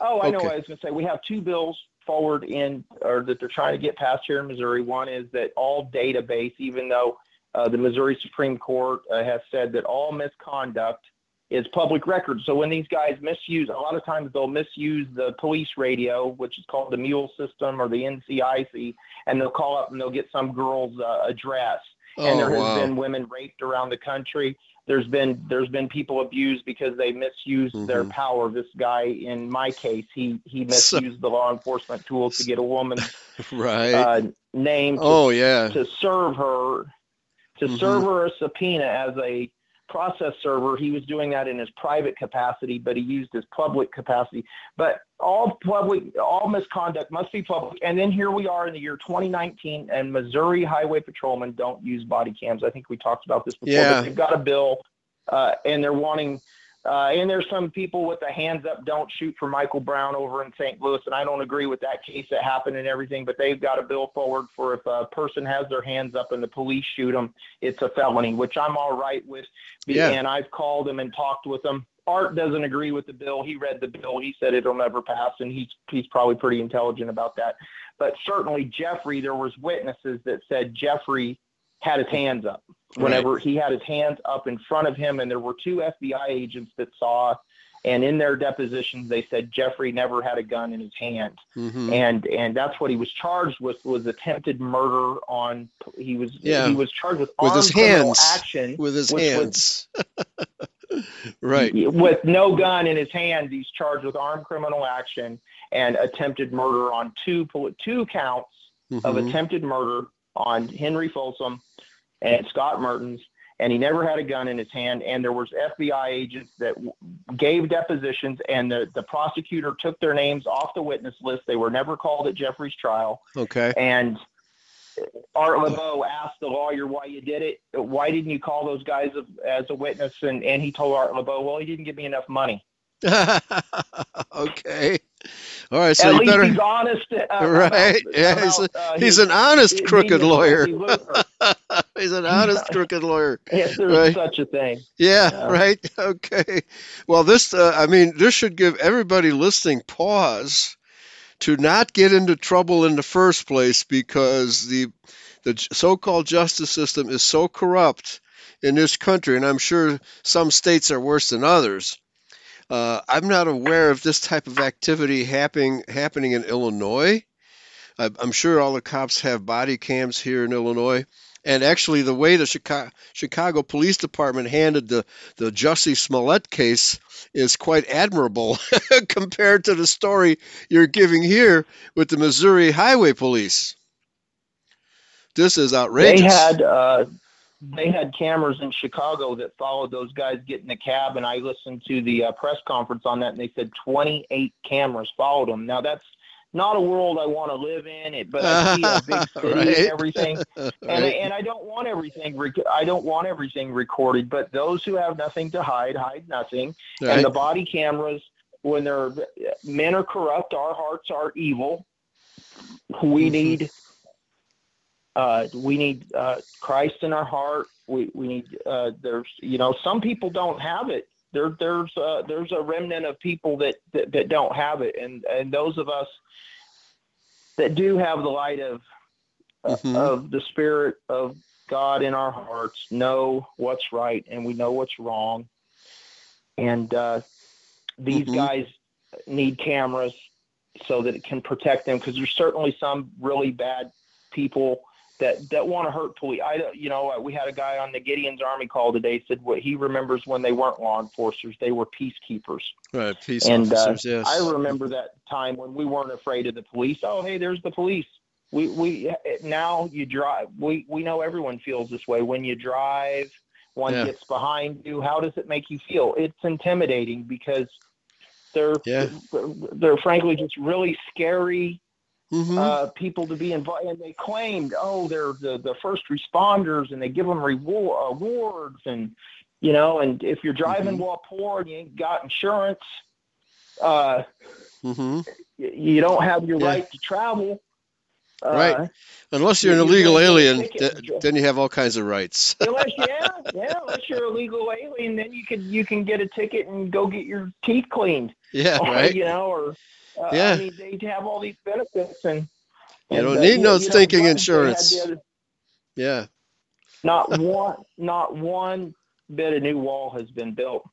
oh, I know Okay. I was going to say. We have two bills forward in, or that they're trying to get passed here in Missouri. One is that all database, even though uh, the Missouri Supreme Court uh, has said that all misconduct is public record. So when these guys misuse, a lot of times they'll misuse the police radio, which is called the Mule system or the NCIC, and they'll call up and they'll get some girl's uh, address and oh, there has wow. been women raped around the country. there's been there's been people abused because they misused their Mhm. power. This guy, in my case, he he So- misused the law enforcement tools to get a woman's right. uh, name to, oh yeah. to serve her to Mhm. serve her a subpoena as a process server. He was doing that in his private capacity, but he used his public capacity. But all public, all misconduct must be public. And then here we are in the year 2019, and Missouri highway patrolmen don't use body cams. I think we talked about this before. Yeah. But they've got a bill, uh, and they're wanting. Uh, and there's some people with the hands up, don't shoot for Michael Brown over in St. Louis, and I don't agree with that case that happened and everything. But they've got a bill forward for if a person has their hands up and the police shoot them, it's a felony, which I'm all right with. Yeah. And I've called him and talked with him. Art doesn't agree with the bill. He read the bill. He said it'll never pass, and he's he's probably pretty intelligent about that. But certainly Jeffrey, there was witnesses that said Jeffrey had his hands up whenever he had his hands up in front of him, and there were two FBI agents that saw. And in their depositions, they said Jeffrey never had a gun in his hand hmm and and that's what he was charged with was attempted murder on he was Yeah. he was charged with With armed his criminal hands. action With his which was- hands. right. with no gun in his hand he's charged with armed criminal action and attempted murder on two two counts of Mhm. attempted murder on Henry Folsom and Scott Mertens and he never had a gun in his hand and there was FBI agents that w- gave depositions and the, the prosecutor took their names off the witness list they were never called at Jeffrey's trial Okay. And Art LeBeau asked the lawyer why you did it. Why didn't you call those guys as a witness? And, and he told Art LeBeau, well, he didn't give me enough money. okay. All right. So At you better. he's honest. uh, Right. about- Yeah, he's uh, He's an honest his crooked a lawyer. He's an honest crooked lawyer. there's Right. such a thing. Yeah, Yeah. right. Okay. Well, this, uh, I mean, this should give everybody listening pause to not get into trouble in the first place because the the so-called justice system is so corrupt in this country, and I'm sure some states are worse than others. Uh, I'm not aware of this type of activity happening happening in Illinois. I, I'm sure all the cops have body cams here in Illinois. And actually, the way the Chicago, Chicago Police Department handled the, the Jussie Smollett case is quite admirable compared to the story you're giving here with the Missouri Highway Police. This is outrageous. They had uh, they had cameras in Chicago that followed those guys getting the cab, and I listened to the uh, press conference on that, and they said 28 cameras followed them. Now that's not a world I want to live in, it, but I see a big city Right. and everything, and I, Right. and I don't want everything. Rec- I don't want everything recorded, but those who have nothing to hide hide nothing. Right. And the body cameras, when they're men are corrupt, our hearts are evil. We Mhm. need uh, we need uh, Christ in our heart. We we need uh, there's you know some people don't have it. There there's uh, there's a remnant of people that, that that don't have it, and and those of us that do have the light of uh, Mhm. of the Spirit of God in our hearts know what's right and we know what's wrong. And uh, these Mhm. guys need cameras so that it can protect them because there's certainly some really bad people that that want to hurt police. I don't- you know we had a guy on the Gideon's Army call today said what he remembers when they weren't law enforcers they were peacekeepers. Right, peace And, uh, yes. I remember that time when we weren't afraid of the police. Oh, hey, there's the police. We we now you drive. We we know everyone feels this way when you drive. One Yeah. gets behind you. How does it make you feel? It's intimidating because they're Yeah. they're frankly just really scary Mhm. uh, people to be involved. And they claimed, oh, they're the, the first responders, and they give them reward, awards, and you know, and if you're driving Mhm. while poor and you ain't got insurance, uh, Mhm. you don't have your Yeah. right to travel. Uh, Right. Unless you're an you're illegal a alien, th- then you have all kinds of rights. unless yeah, yeah, unless you're a legal alien, then you can you can get a ticket and go get your teeth cleaned. yeah, or, right. You know, or uh, Yeah. I mean, they have all these benefits, and, You don't need no stinking insurance. other- Yeah. Not one, not one bit of new wall has been built,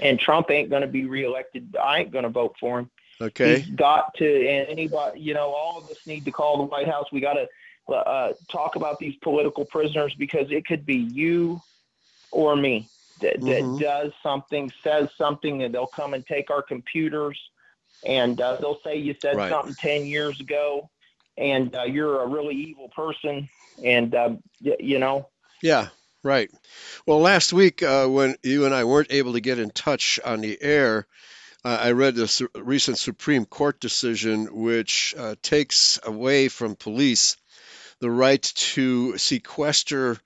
and Trump ain't going to be reelected. I ain't going to vote for him. Okay. He's got to, and anybody, you know, all of us need to call the White House. We got to uh, talk about these political prisoners because it could be you or me. that, that Mhm. does something, says something, and they'll come and take our computers, and uh, they'll say you said Right. something ten years ago, and uh, you're a really evil person, and um, y- you know, Yeah, right. Well, last week uh, when you and I weren't able to get in touch on the air, uh, I read the su- recent Supreme Court decision which uh, takes away from police the right to sequester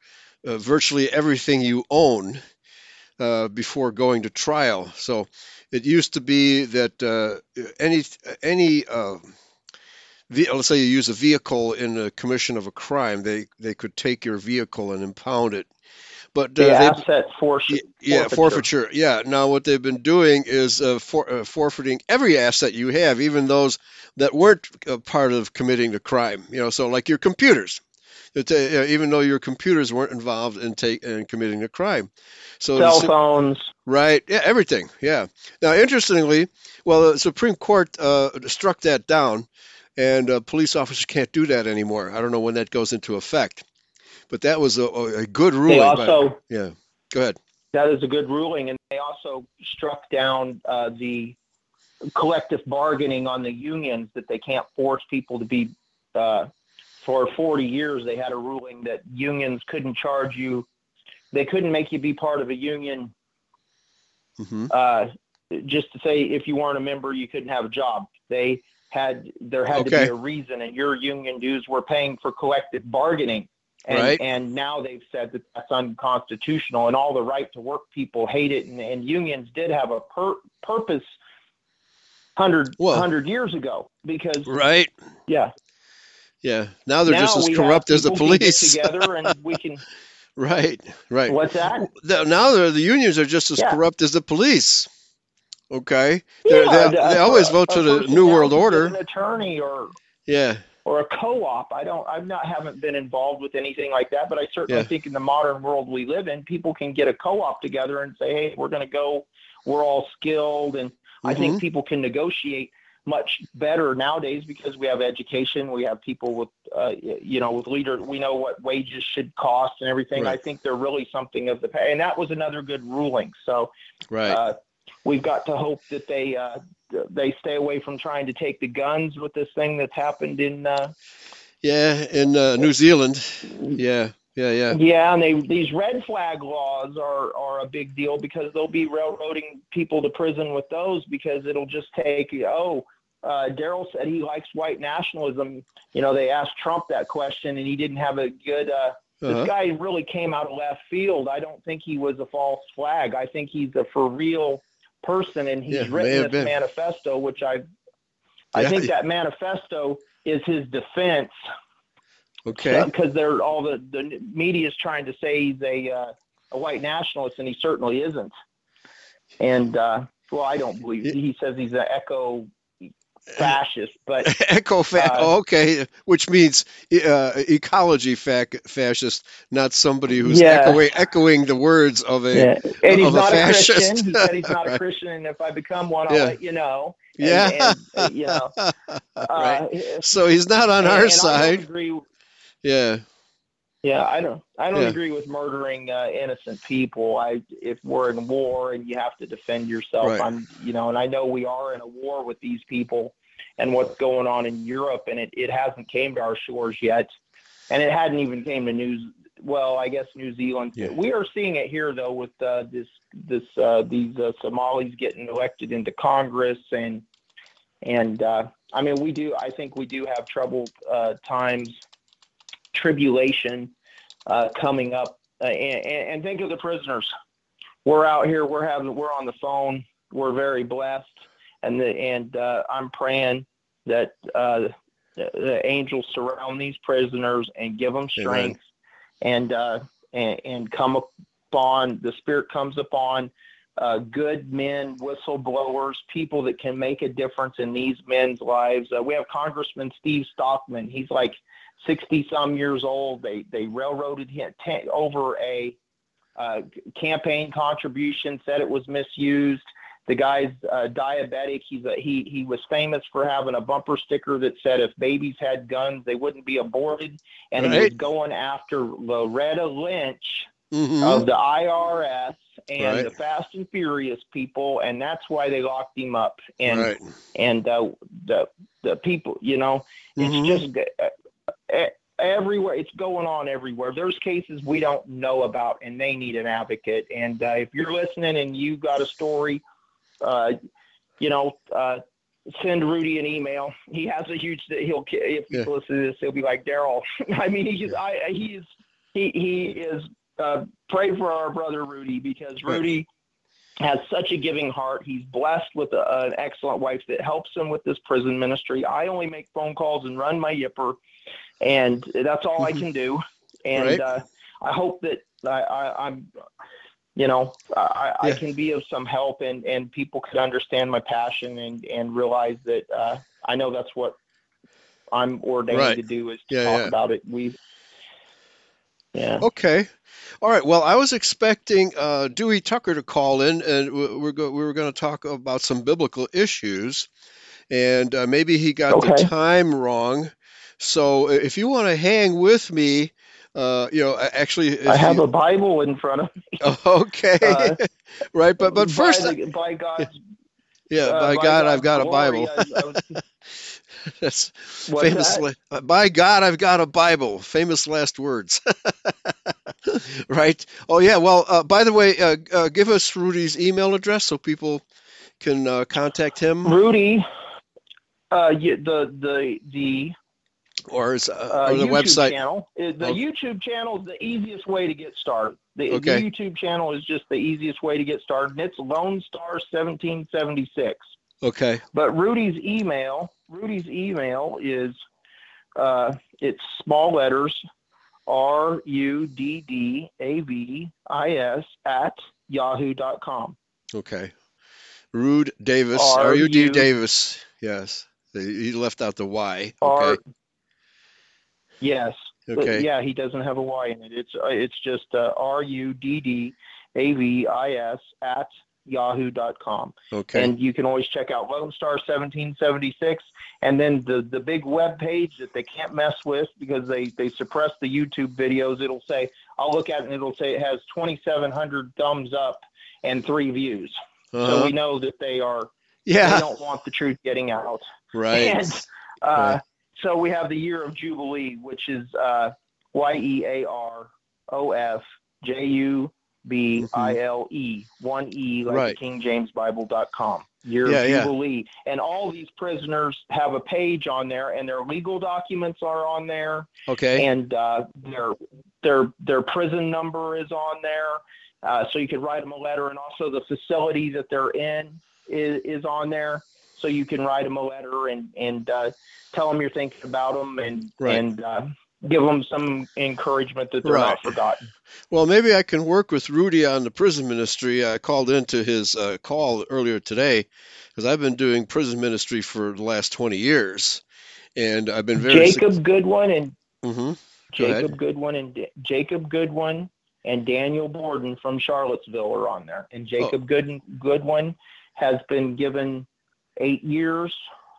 uh, virtually everything you own uh, before going to trial. So it used to be that uh, any any uh, let's say you use a vehicle in the commission of a crime, they they could take your vehicle and impound it. But uh, the asset force. Y- Yeah, forfeiture. Yeah. Now what they've been doing is uh, for, uh, forfeiting every asset you have, even those that weren't a part of committing the crime. You know, so like your computers. That, uh, even though your computers weren't involved in take in committing a crime. So cell phones. Right. Yeah, everything. Yeah. Now, interestingly, well, the Supreme Court uh, struck that down, and uh, police officers can't do that anymore. I don't know when that goes into effect, but that was a, a good ruling. They by- yeah. Go ahead. that is a good ruling, and they also struck down uh, the collective bargaining on the unions that they can't force people to be. Uh, for 40 years, they had a ruling that unions couldn't charge you, they couldn't make you be part of a union hmm uh, just to say if you weren't a member, you couldn't have a job. They had there had to be a reason, and your union dues were paying for collective bargaining. And, Right. and now they've said that that's unconstitutional, and all the right to work people hate it. And, and unions did have a pur- purpose hundred hundred years ago because Right. yeah, Yeah. Now they're now just as corrupt as the police. together, and we can. right. Right. What's that? Now they're, the unions are just as Yeah. corrupt as the police. Okay. Yeah, they, they always a- vote a for the New World Order. An attorney or Yeah. or a co-op. I don't. I've not haven't been involved with anything like that, but I certainly Yeah. think in the modern world we live in, people can get a co-op together and say, "Hey, we're going to go. We're all skilled," and I Mm-hmm. think people can negotiate much better nowadays because we have education. We have people with, uh, you know, with leader. We know what wages should cost and everything. I think they're really something of the pay, and that was another good ruling. So Right. uh, we've got to hope that they uh, they stay away from trying to take the guns with this thing that's happened in. Uh, yeah. In uh, New Zealand. Yeah. Yeah. Yeah. Yeah, and they these red flag laws are are a big deal because they'll be railroading people to prison with those because it'll just take oh. Uh, Daryl said he likes white nationalism. You know, they asked Trump that question, and he didn't have a good. Uh, Uh-huh. This guy really came out of left field. I don't think he was a false flag. I think he's a for real person, and he's Yeah, written this been. manifesto, which I, I Yeah. think that manifesto is his defense Okay. because they're all the the media is trying to say he's a uh, a white nationalist, and he certainly isn't. And uh, well, I don't believe he says he's an eco fascist, but Eco fa- Uh, oh, okay, which means uh, ecology fac- fascist, not somebody who's Yeah. echoing, echoing the words of a. yeah. and he's of a not a. Christian. He said he's not a Christian, and if I become one, I'll Yeah. let you know. And, Yeah. and, you know, uh, right. So he's not on and- our side. agree Yeah. Yeah, I don't. I don't Yeah. agree with murdering uh, innocent people. I if we're in war and you have to defend yourself, Right. I'm you know, and I know we are in a war with these people and what's going on in Europe, and it, it hasn't came to our shores yet, and it hadn't even came to news. Well, I guess New Zealand. Yeah. We are seeing it here though with uh, this this uh, these uh, Somalis getting elected into Congress and and uh, I mean we do. I think we do have troubled uh, times tribulation uh, coming up. Uh, and, and think of the prisoners. We're out here. We're having. We're on the phone. We're very blessed, and the, and uh, I'm praying that uh, the, the angels surround these prisoners and give them strength, and uh, and and come upon the Spirit comes upon uh, good men, whistleblowers, people that can make a difference in these men's lives. Uh, we have Congressman Steve Stockman. He's like 60 some years old. They they railroaded him ta over a uh, campaign contribution, said it was misused. The guy's uh, diabetic. He's a, he he was famous for having a bumper sticker that said if babies had guns, they wouldn't be aborted, and he was going after Loretta Lynch hmm of the IRS and Right. the Fast and Furious people, and that's why they locked him up. And right. and uh, the the people, you know, it's Mhm. just uh, everywhere. It's going on everywhere. There's cases we don't know about, and they need an advocate. And uh, if you're listening and you've got a story, uh, you know, uh, send Rudy an email. He has a huge. He'll if he Yeah. listens to this, he'll be like Daryl. I mean, he's I he's he he is. Uh, pray for our brother Rudy because Right. Rudy has such a giving heart. He's blessed with a, an excellent wife that helps him with this prison ministry. I only make phone calls and run my yipper, and that's all I Mhm. can do. And Right. uh, I hope that I, I, I'm, you know, I, I can be of some help, and and people could understand my passion and and realize that uh, I know that's what I'm ordained Right. to do is to Yeah, talk yeah. about it. We, yeah. Okay. All right. Well, I was expecting uh, Dewey Tucker to call in, and we- we're go- we were going to talk about some biblical issues, and uh, maybe he got the time wrong. So uh, if you want to hang with me, uh, you know, actually, I have you- a Bible in front of me. okay, uh, right. But but by first, the- by God's yeah, uh, by by God, God's I've got a Bible. I- I was- That's What's famously, by God, I've got a Bible. Famous last words. right? Oh, yeah. Well, uh, by the way, uh, uh, give us Rudy's email address so people can uh, contact him Rudy, uh, you, the the the or, his, uh, uh, or the YouTube website. channel. Uh, The Oh. YouTube channel is the easiest way to get started. The, Okay. the YouTube channel is just the easiest way to get started. And it's Lone Star 1776. Okay. But Rudy's email, Rudy's email is uh, it's small letters R U D D A V I S at yahoo.com. Okay. Rude Davis. R U D Davis. Yes. He left out the Y. Okay. Yes. Okay. yeah, he doesn't have a Y in it. It's uh, it's just uh, R U D D A V I S at yahoo.com. Okay. And you can always check out Lone Star 1776 and then the the big web page that they can't mess with because they they suppress the YouTube videos. It'll say I'll look at it and it'll say it has 2700 thumbs up and 3 views. So Uh-huh. we know that they are yeah. they don't want the truth getting out. Right. And uh, so we have the year of Jubilee, which is uh, Y E A R O F J U B I L E, one E, like Right. King James Bible.com. Year Yeah, of yeah. Jubilee. And all these prisoners have a page on there, and their legal documents are on there, Okay. and uh, their their their prison number is on there. Uh, so you could write them a letter, and also the facility that they're in is, is on there. So you can write them a letter and and uh, tell them you're thinking about them, and Right. and uh, give them some encouragement that they're Right. not forgotten. Well, maybe I can work with Rudy on the prison ministry. I called into his uh, call earlier today because I've been doing prison ministry for the last 20 years, and I've been very. Jacob Goodwin and hmm Go ahead. Jacob Goodwin and Da- Jacob Goodwin and Daniel Borden from Charlottesville are on there. And Oh. Jacob Good, Goodwin has been given eight years.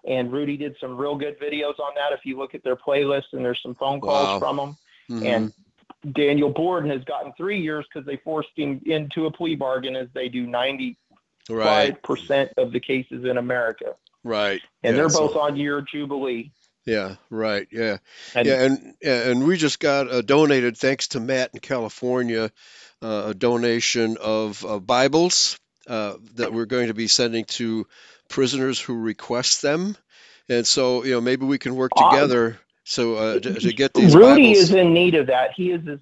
And Rudy did some real good videos on that. If you look at their playlist, and there's some phone calls Wow. from them. hmm And Daniel Borden has gotten three years because they forced him into a plea bargain, as they do 95% right, of the cases in America. right. And yeah, they're so- both on year jubilee. yeah, right, yeah. And yeah, and and we just got uh, donated, thanks to Matt in California, uh, a donation of uh, Bibles uh, that we're going to be sending to prisoners who request them, and so you know maybe we can work Awesome. together so uh, to, to get these Rudy Bibles. is in need of that. He is his,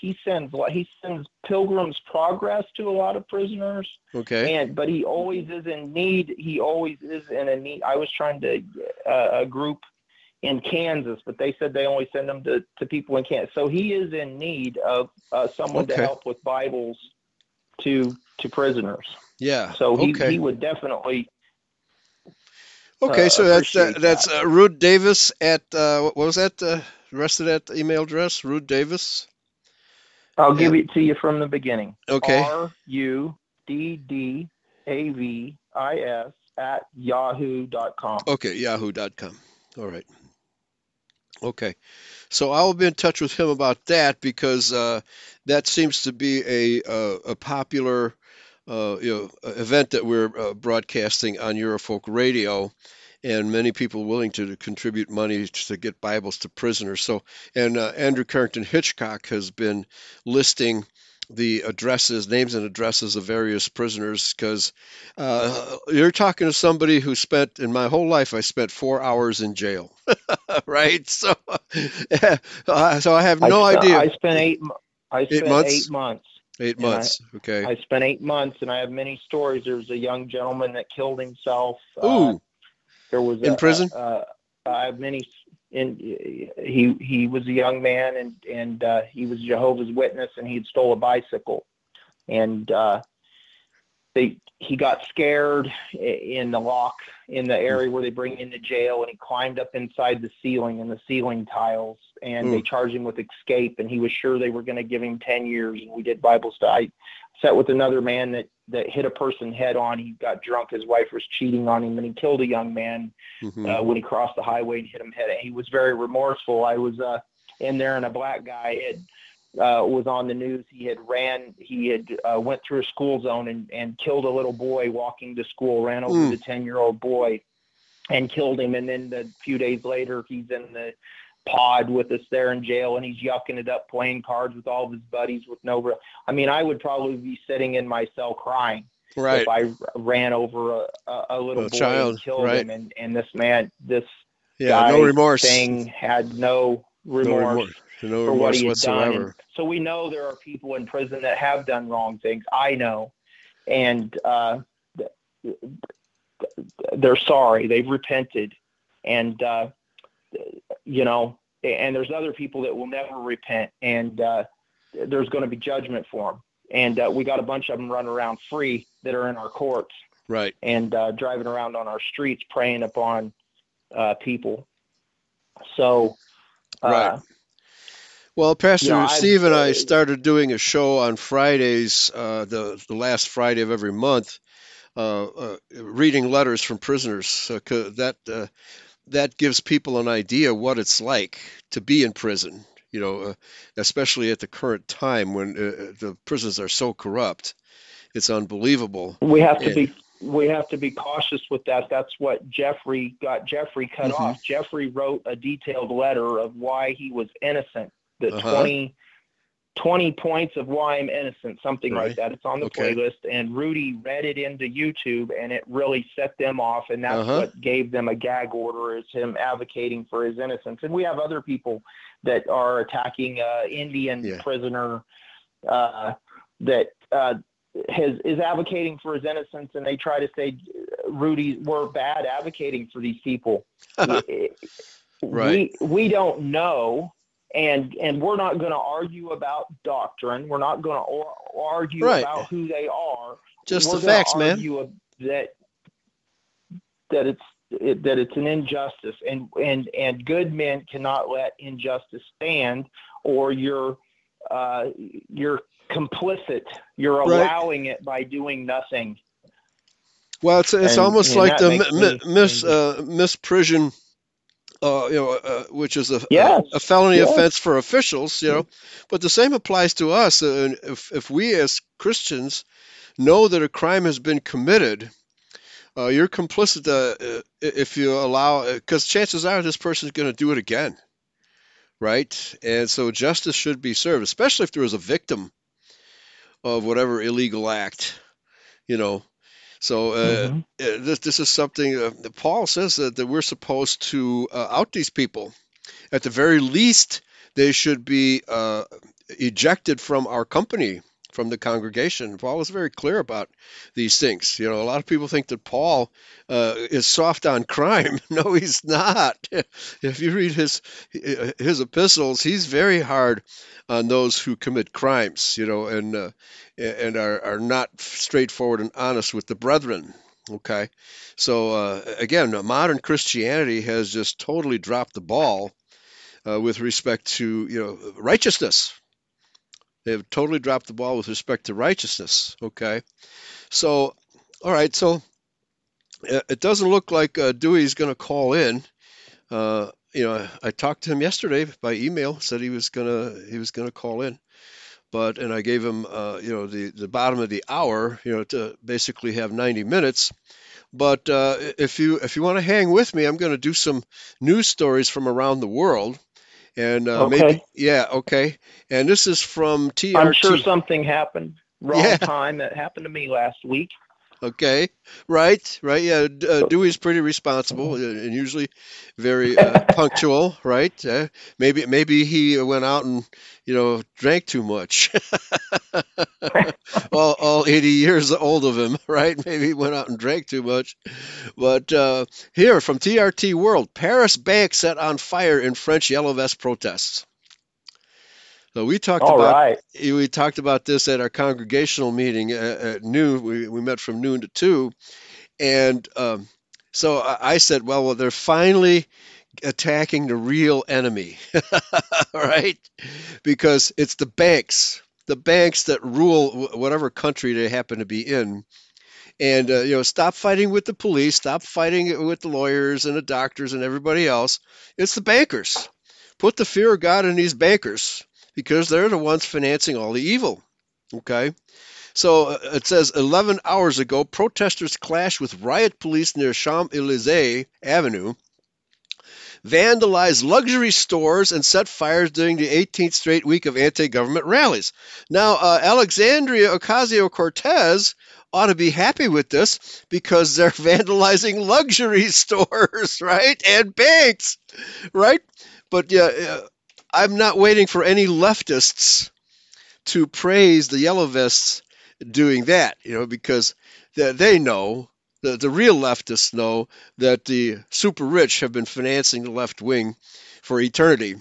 he sends he sends Pilgrim's Progress to a lot of prisoners, okay, and but he always is in need. He always is in a need. I was trying to uh, a group in Kansas, but they said they only send them to, to people in Kansas. So he is in need of uh, someone to help with Bibles to to prisoners. yeah, So he, okay, he would definitely okay. uh, So that's uh, that's that. uh, Rude Davis at uh, what was that? Uh, the rest of that email address, Rude Davis. I'll give it to you from the beginning. Okay, R U D D A V I S at yahoo.com. okay, Yahoo.com. All right. Okay, so I will be in touch with him about that because uh, that seems to be a a, a popular uh, you know event that we're uh, broadcasting on Eurofolk Radio, and many people willing to contribute money to get Bibles to prisoners. So, and uh, Andrew Carrington Hitchcock has been listing the addresses, names and addresses of various prisoners because uh, you're talking to somebody who spent, in my whole life, I spent four hours in jail, right? So, uh, so I have no I, idea. I spent eight. I spent months? eight months. Eight and I- months. okay. I spent eight months, and I have many stories. There was a young gentleman that killed himself. Uh, Ooh, there was in a, prison? Uh, I have many. In he he was a young man, and and uh, he was Jehovah's Witness, and he had stole a bicycle, and uh, they he got scared in the lock in the area where they bring him to jail, and he climbed up inside the ceiling and the ceiling tiles, and they charged him with escape, and he was sure they were going to give him ten years, and we did Bible study. I sat with another man that that hit a person head on. He got drunk. His wife was cheating on him, and he killed a young man Mhm. uh, when he crossed the highway and hit him head. He was very remorseful. I was uh, in there, and a black guy had uh, was on the news. He had ran. He had uh, went through a school zone and and killed a little boy walking to school. Ran over Mm. the ten year old boy and killed him. And then a few days later, he's in the pod with us there in jail, and he's yucking it up, playing cards with all of his buddies with no. Re- I mean, I would probably be sitting in my cell crying right. if I ran over a, a, a little boy child, and killed right. him, and and this man, this Yeah. guy No remorse. thing had no No remorse, remorse. No for what remorse he had done. whatsoever. And so we know there are people in prison that have done wrong things. I know, and uh, they're sorry. They've repented, and uh, you know, and there's other people that will never repent, and uh, there's going to be judgment for them. And uh, we got a bunch of them running around free that are in our courts Right. and uh, driving around on our streets preying upon uh, people. So, uh, Right. Well, Pastor Yeah, Steve and I uh, started doing a show on Fridays, uh, the the last Friday of every month, uh, uh, reading letters from prisoners. Uh, that uh, that gives people an idea what it's like to be in prison. You know, uh, especially at the current time when uh, the prisons are so corrupt, it's unbelievable. we have to Yeah. be we have to be cautious with that. That's what Jeffrey got Jeffrey cut Mhm. off. Jeffrey wrote a detailed letter of why he was innocent. The Uh-huh. twenty twenty 20, points of why I'm innocent, something Right. like that. It's on the Okay. playlist. And Rudy read it into YouTube, and it really set them off. And that's Uh-huh. what gave them a gag order, is him advocating for his innocence. And we have other people that are attacking uh, Indian Yeah. prisoner uh, that uh, has, is advocating for his innocence, and they try to say, Rudy, we're bad advocating for these people. Right. We we don't know, and and we're not going to argue about doctrine. We're not going to argue Right. about who they are. Just we're the facts, man. that that it's it, that it's an injustice, and and and good men cannot let injustice stand, or you're uh, you're complicit. You're Right. allowing it by doing nothing. Well, it's it's And- almost and like the mi- mis uh, misprision, uh, you know, uh, which is a, Yes. a, a felony Yes. offense for officials, you know. But the same applies to us. Uh, and if if we as Christians know that a crime has been committed, uh, you're complicit uh, uh, if you allow, because chances are this person is going to do it again, right? And so justice should be served, especially if there was a victim of whatever illegal act, you know. So uh, Mhm. uh, this this is something uh, Paul says that, that we're supposed to uh, out these people. At the very least, they should be uh, ejected from our company, from the congregation. Paul was very clear about these things. You know, a lot of people think that Paul uh, is soft on crime. no, he's not. if you read his his epistles, he's very hard on those who commit crimes. You know, and uh, and are, are not straightforward and honest with the brethren. Okay, so uh, again, modern Christianity has just totally dropped the ball uh, with respect to you know righteousness. They have totally dropped the ball with respect to righteousness. Okay, so all right, so uh, it doesn't look like uh, Dewey's going to call in. Uh, you know, I talked to him yesterday by email. Said he was gonna he was gonna call in, but and I gave him uh, you know the the bottom of the hour you know to basically have 90 minutes. But uh, if you if you want to hang with me, I'm going to do some news stories from around the world, and uh, Okay. maybe yeah okay. And this is from TRT. I'm sure something happened wrong Yeah. time that happened to me last week. Okay, right, right. Yeah, uh, Dewey's pretty responsible uh, and usually very uh, punctual, right? Uh, maybe maybe he went out and you know drank too much. all, all 80 years old of him, right? Maybe he went out and drank too much. But uh, here from TRT World, Paris bank set on fire in French yellow vest protests. So we talked All about right. we talked about this at our congregational meeting at, at noon. We, we met from noon to two, and um, so I I said, well, well, they're finally attacking the real enemy, right? Because it's the banks, the banks that rule whatever country they happen to be in. And uh, you know, stop fighting with the police, stop fighting with the lawyers and the doctors and everybody else. It's the bankers. Put the fear of God in these bankers because they're the ones financing all the evil. Okay? So uh, it says 11 hours ago, protesters clashed with riot police near Champs Elysees Avenue, vandalized luxury stores, and set fires during the 18th straight week of anti government rallies. Now, uh, Alexandria Ocasio Cortez ought to be happy with this because they're vandalizing luxury stores, right? And banks, right? But yeah, uh, I'm not waiting for any leftists to praise the yellow vests doing that, you know, because they, they know, the, the real leftists know that the super rich have been financing the left wing for eternity,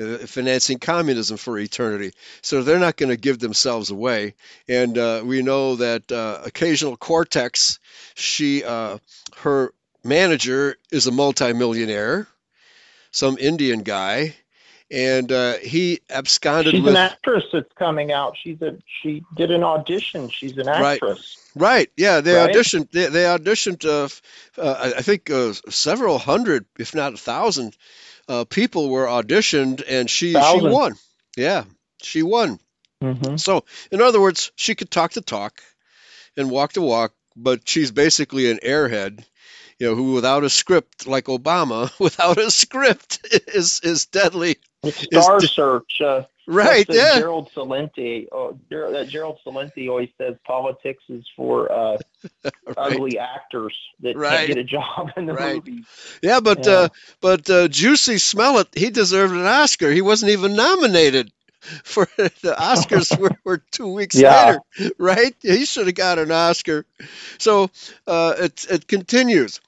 uh, financing communism for eternity. So they're not going to give themselves away. And uh, we know that uh, occasional Cortex, she, uh, her manager is a multimillionaire, some Indian guy, and uh, he absconded She's with. an actress that's coming out. She's a she did an audition. She's an actress. Right. Right. Yeah, they Right? auditioned. They, they auditioned. Uh, uh, I think uh, several hundred, if not a thousand, uh, people were auditioned, and she she won. Yeah, she won. Mm-hmm. So, in other words, she could talk the talk and walk the walk, but she's basically an airhead, you know, who without a script, like Obama, without a script, is is deadly. Star d- Search. Uh, Right. Yeah. Gerald Celente. Oh, Ger- that Gerald Celente always says politics is for uh, Right. ugly actors that Right. can't get a job in the Right. movies. Yeah, but Yeah. uh, but uh, Jussie Smollett, he deserved an Oscar. He wasn't even nominated for the Oscars. were, were two weeks Yeah. later, right? He should have got an Oscar. So uh, it it continues.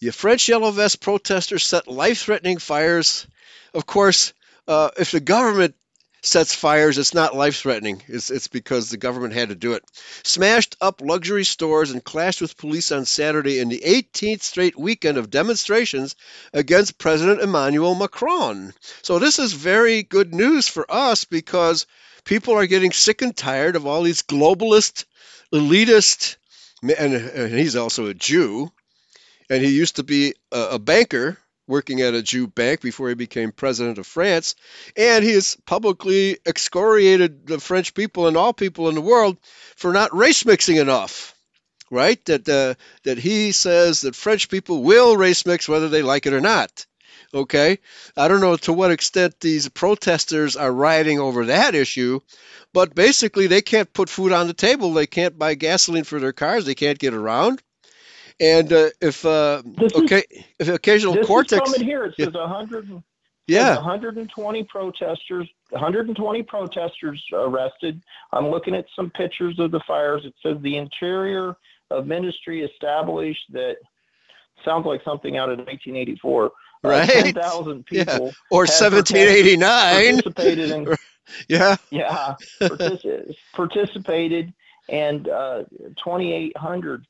The French yellow vest protesters set life-threatening fires. Of course, uh, if the government sets fires, it's not life-threatening. It's it's because the government had to do it. Smashed up luxury stores and clashed with police on Saturday in the 18th straight weekend of demonstrations against President Emmanuel Macron. So this is very good news for us because people are getting sick and tired of all these globalist, elitist, and, and he's also a Jew, and he used to be a, a banker working at a Jew bank before he became president of France, and he has publicly excoriated the French people and all people in the world for not race mixing enough. Right? That uh, that he says that French people will race mix whether they like it or not. Okay? I don't know to what extent these protesters are rioting over that issue, but basically they can't put food on the table, they can't buy gasoline for their cars, they can't get around. And uh, if uh, This is- okay, if occasional This cortex, is here. It Yeah. says 100. yeah, 120 protesters, 120 protesters arrested. I'm looking at some pictures of the fires. It says the Interior of Ministry established that sounds like something out of 1984. Uh, Right. 10,000 Yeah. people or 1789, participated in yeah, yeah partici- participated and uh, 2,800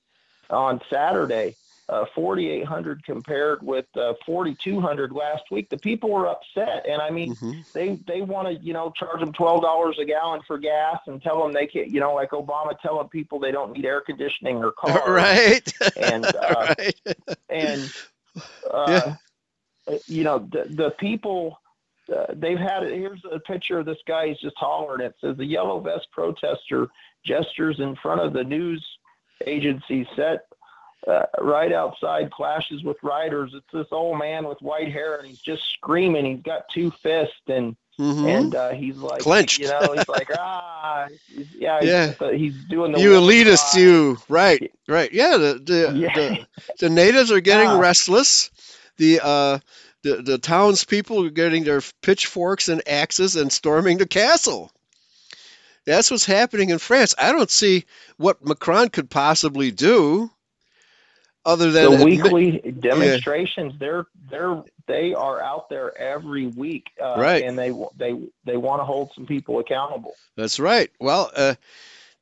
on Saturday. Uh, 4,800 compared with uh, 4,200 last week. The people were upset, and I mean, Mhm. they they want to you know charge them twelve dollars a gallon for gas and tell them they can't you know like Obama telling people they don't need air conditioning or cars right, and uh, right, and uh, Yeah. uh, you know, the, the people, uh, they've had it. Here's a picture of this guy. He's just hollering. It says the yellow vest protester gestures in front of the news agency set uh, right outside, clashes with riders. It's this old man with white hair, and he's just screaming. He's got two fists, and Mhm. and uh, he's like Clenched. You know, he's like ah, he's, yeah, he's, Yeah. uh, he's doing the you war elitists, you right, right, yeah. The the, Yeah. the the natives are getting Ah. restless. The uh the the townspeople are getting their pitchforks and axes and storming the castle. That's what's happening in France. I don't see what Macron could possibly do other than the admit- weekly demonstrations they're they're they are out there every week uh, Right. and they they they want to hold some people accountable That's right. Well, uh,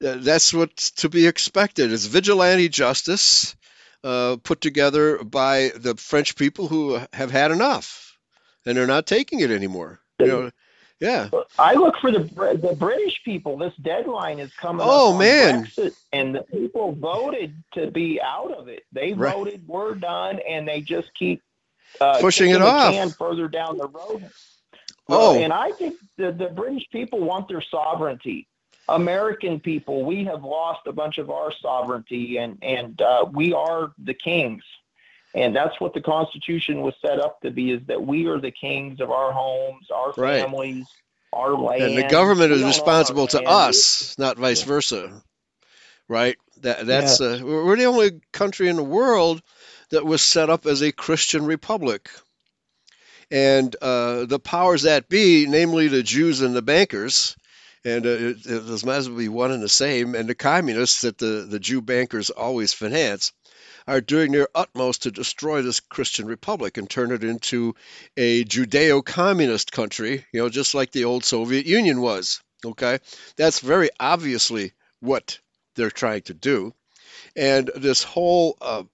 that's what's to be expected. It's vigilante justice uh, put together by the French people who have had enough, and they're not taking it anymore. You know, yeah. i look for the the british people this deadline is coming Oh, man. Brexit, and the people voted to be out of it they Right. voted we're done and they just keep uh, Pushing it off. can further down the road Oh. and i think the, the british people want their sovereignty American people, we have lost a bunch of our sovereignty, and and uh, we are the kings, and that's what the Constitution was set up to be: is that we are the kings of our homes, our Right. families, our land. And the government is responsible to us, not vice versa. Right? That that's uh, we're we're the only country in the world that was set up as a Christian republic. And uh, the powers that be, namely the Jews and the bankers, and uh, it, it might as well be one and the same, and the communists that the, the Jew bankers always finance, are doing their utmost to destroy this Christian republic and turn it into a Judeo communist country, you know, just like the old Soviet Union was. Okay? That's very obviously what they're trying to do. And this whole, uh,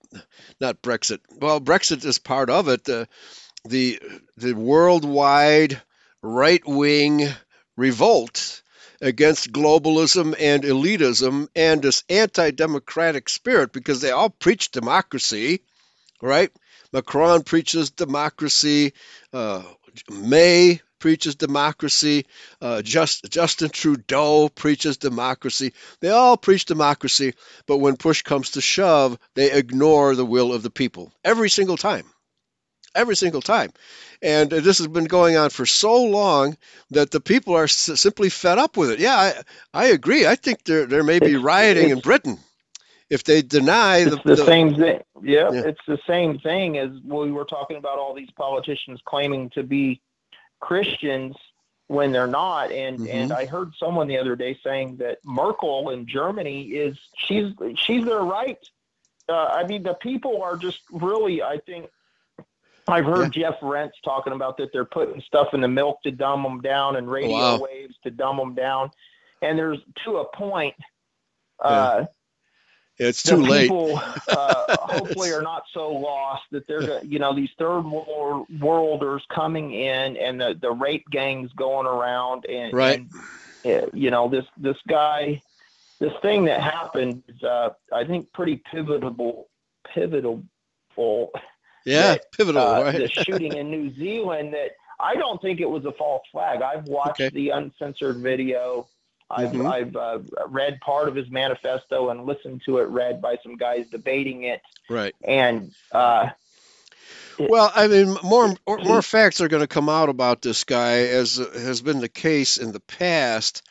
not Brexit, well, Brexit is part of it. The, the, the worldwide right wing revolt against globalism and elitism and this anti democratic spirit because they all preach democracy, right? Macron preaches democracy, uh, May preaches democracy, uh, Just, Justin Trudeau preaches democracy. They all preach democracy, but when push comes to shove, they ignore the will of the people every single time. Every single time. And uh, this has been going on for so long that the people are s- simply fed up with it. Yeah, I, I agree. I think there, there may be rioting in Britain if they deny the, the, the- same thing. Yeah, Yeah. it's the same thing as we were talking about all these politicians claiming to be Christians when they're not. And Mhm. and I heard someone the other day saying that Merkel in Germany is she's she's their right. Uh, I mean, the people are just really. I think I've heard Jeff Rense talking about that they're putting stuff in the milk to dumb them down and radio Wow. waves to dumb them down. And there's to a point. Uh, it's too late. People uh, hopefully are not so lost that they're, you know, these third world worlders coming in and the, the rape gangs going around and, Right. and, uh, you know, this this guy, this thing that happened is, uh, I think, pretty pivotal, pivotal. Yeah, that, pivotal, uh, right? The shooting in New Zealand that I don't think it was a false flag. I've watched Okay. the uncensored video. I've Mhm. I've uh, read part of his manifesto and listened to it read by some guys debating it. right. And uh, Well, I mean, more more, more facts are going to come out about this guy, as has been the case in the past.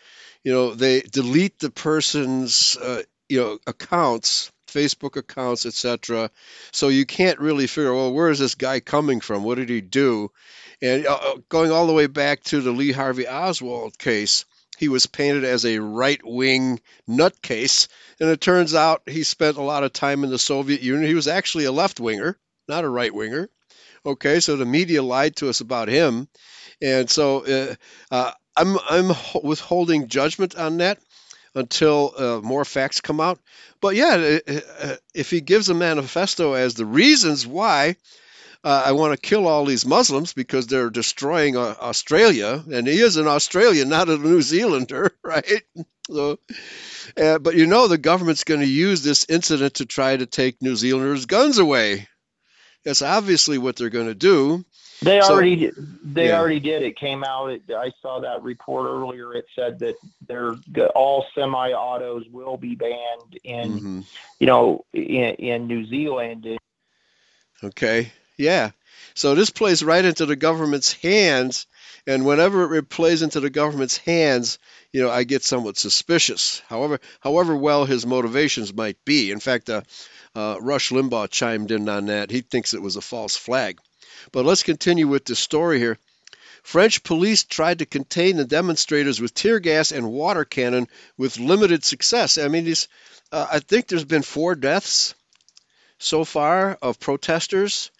You know, they delete the person's uh, you know accounts, Facebook accounts, etc. So you can't really figure, well, where is this guy coming from? What did he do? And uh, uh, going all the way back to the Lee Harvey Oswald case, he was painted as a right-wing nutcase, and it turns out he spent a lot of time in the Soviet Union. He was actually a left-winger, not a right-winger. Okay, so the media lied to us about him, and so uh, uh, I'm I'm withholding judgment on that until uh, more facts come out. But yeah, uh, uh, if he gives a manifesto as the reasons why uh, I want to kill all these Muslims because they're destroying uh, Australia, and he is an Australian, not a New Zealander, right? So, uh, but you know the government's going to use this incident to try to take New Zealanders' guns away That's obviously what they're going to do. They So- already did- they Yeah. already did. It came out. It, I saw that report earlier. It said that they're all semi-autos will be banned in hmm you know in, in New Zealand. Okay. Yeah. So this plays right into the government's hands, and whenever it plays into the government's hands, you know, I get somewhat suspicious. However, however well his motivations might be. In fact, uh, uh, Rush Limbaugh chimed in on that. He thinks it was a false flag. But let's continue with the story here. French police tried to contain the demonstrators with tear gas and water cannon with limited success. I mean, these, uh, I think there's been four deaths so far of protesters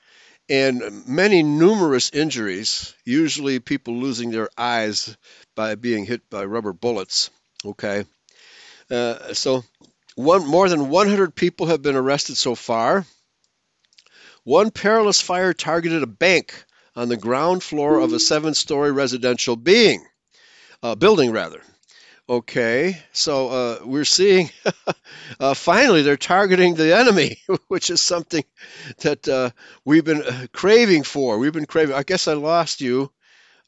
and many numerous injuries, usually people losing their eyes by being hit by rubber bullets. Okay. Uh, so, one, more than 100 people have been arrested so far. One perilous fire targeted a bank on the ground floor of a seven story residential being, uh, building, rather. Okay, so uh, we're seeing uh, finally they're targeting the enemy, which is something that uh, we've been uh, craving for. We've been craving. I guess I lost you.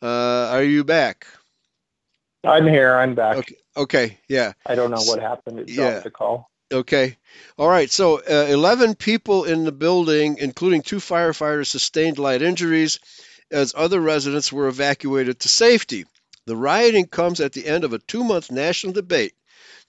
Uh, are you back? I'm here. I'm back. Okay. Okay. Yeah. I don't know what happened. It Yeah. dropped the call. Okay. All right. So, uh, 11 people in the building, including two firefighters, sustained light injuries as other residents were evacuated to safety. The rioting comes at the end of a two month national debate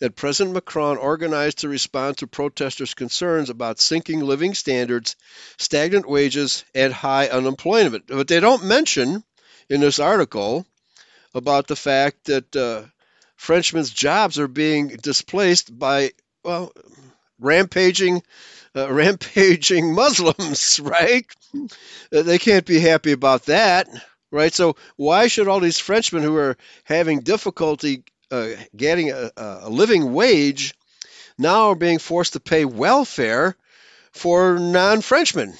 that President Macron organized to respond to protesters' concerns about sinking living standards, stagnant wages, and high unemployment. But they don't mention in this article about the fact that uh, Frenchmen's jobs are being displaced by, well, rampaging, uh, rampaging Muslims, right? Uh, They can't be happy about that, right? So why should all these Frenchmen who are having difficulty uh, getting a, a living wage now are being forced to pay welfare for non-Frenchmen?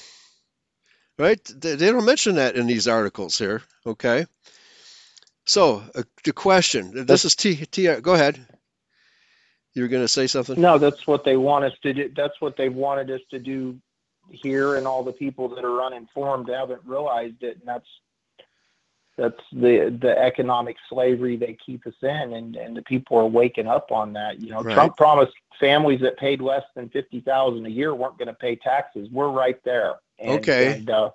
Right? They, they don't mention that in these articles here. Okay. So uh, the question. This is T. T. Go ahead. You were going to say something. No, that's what they want us to do. That's what they wanted us to do here, and all the people that are uninformed haven't realized it, and that's that's the the economic slavery they keep us in, and and the people are waking up on that. You know, Right. Trump promised families that paid less than fifty thousand a year weren't going to pay taxes. We're right there. And, Okay. And, uh,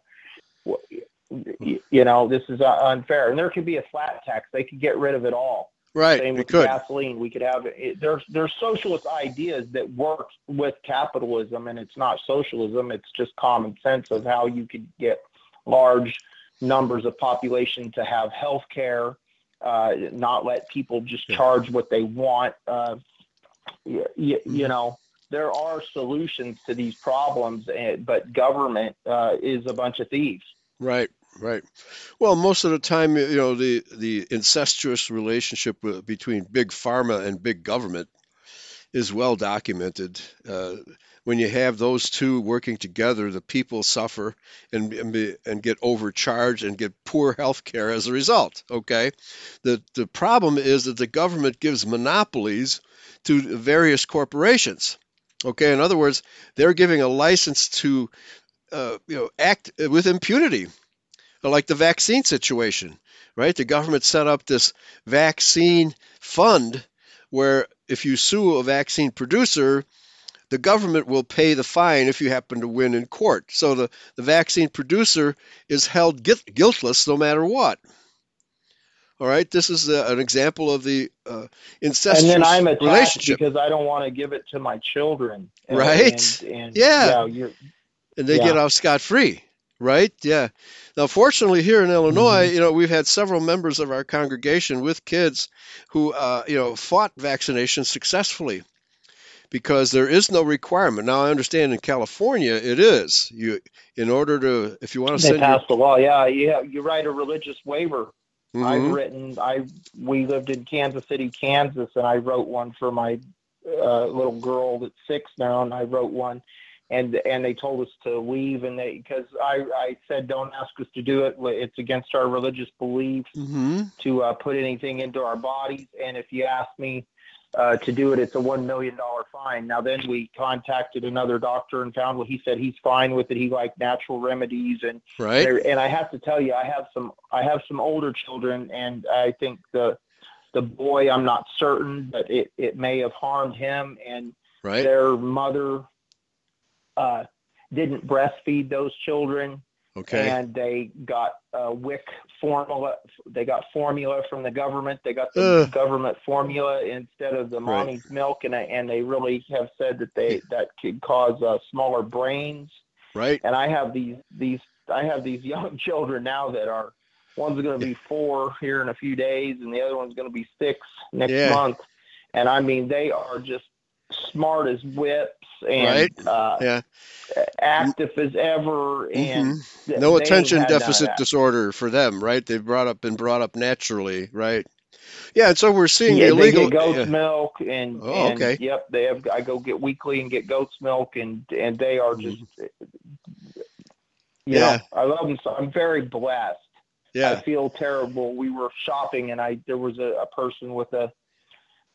you know, this is uh, unfair, and there could be a flat tax. They could get rid of it all. Right. Same We with could. gasoline. We could have it, there's there's socialist ideas that work with capitalism, and it's not socialism. It's just common sense of how you could get large numbers of population to have health care, uh, not let people just charge what they want. Uh, you, you know, there are solutions to these problems, eh, but government uh, is a bunch of thieves. Right, right. Well, most of the time, you know, the the incestuous relationship with, between big pharma and big government is well documented. Uh, when you have those two working together, the people suffer and and, be, and get overcharged and get poor health care as a result. Okay, the the problem is that the government gives monopolies to various corporations. Okay, in other words, they're giving a license to uh, you know act with impunity like the vaccine situation, right? The government set up this vaccine fund where if you sue a vaccine producer, the government will pay the fine if you happen to win in court. So the, the vaccine producer is held guilt, guiltless no matter what. All right, this is uh an example of the uh, incestuous and then I'm relationship. because I don't want to give it to my children. And- Right. And, and Yeah. you're, and they Yeah. get off scot free, right? Yeah. Now, fortunately, here in Illinois, Mm-hmm. you know, we've had several members of our congregation with kids who, uh, you know, fought vaccination successfully because there is no requirement. Now, I understand in California it is. You, in order to, if you want to they send your, passed a law. Yeah, yeah. You write a religious waiver. I've Mhm. written. I we lived in Kansas City, Kansas, and I wrote one for my uh, little girl that's six now, and I wrote one. And and they told us to leave, and they because I I said don't ask us to do it. It's against our religious beliefs. Mhm. to uh, put anything into our bodies. And if you ask me, uh, to do it, it's a one million dollar fine. Now then, we contacted another doctor and found well, he said he's fine with it. He liked natural remedies, and Right. and I have to tell you, I have some I have some older children, and I think the the boy, I'm not certain, but it it may have harmed him, and Right. their mother uh, didn't breastfeed those children Okay. and they got uh, WIC formula. They got formula from the government. They got the Ugh. government formula instead of the Right. mommy's milk, and and they really have said that they that could cause uh, smaller brains. Right. And I have these these I have these young children now that are one's going to be four here in a few days, and the other one's going to be six next Yeah. month. And I mean, they are just smart as whips and Right. uh, Yeah. active as ever, and Mhm. No attention of deficit disorder for them, right? They've brought up been brought up naturally, right? Yeah, and so we're seeing Yeah, illegal. goat's yeah. milk, and, Oh, and okay. yep, they have. I go get weekly and get goat's milk, and and they are just, you Yeah. know, I love them. So I'm very blessed. Yeah. I feel terrible. We were shopping, and I there was a, a person with a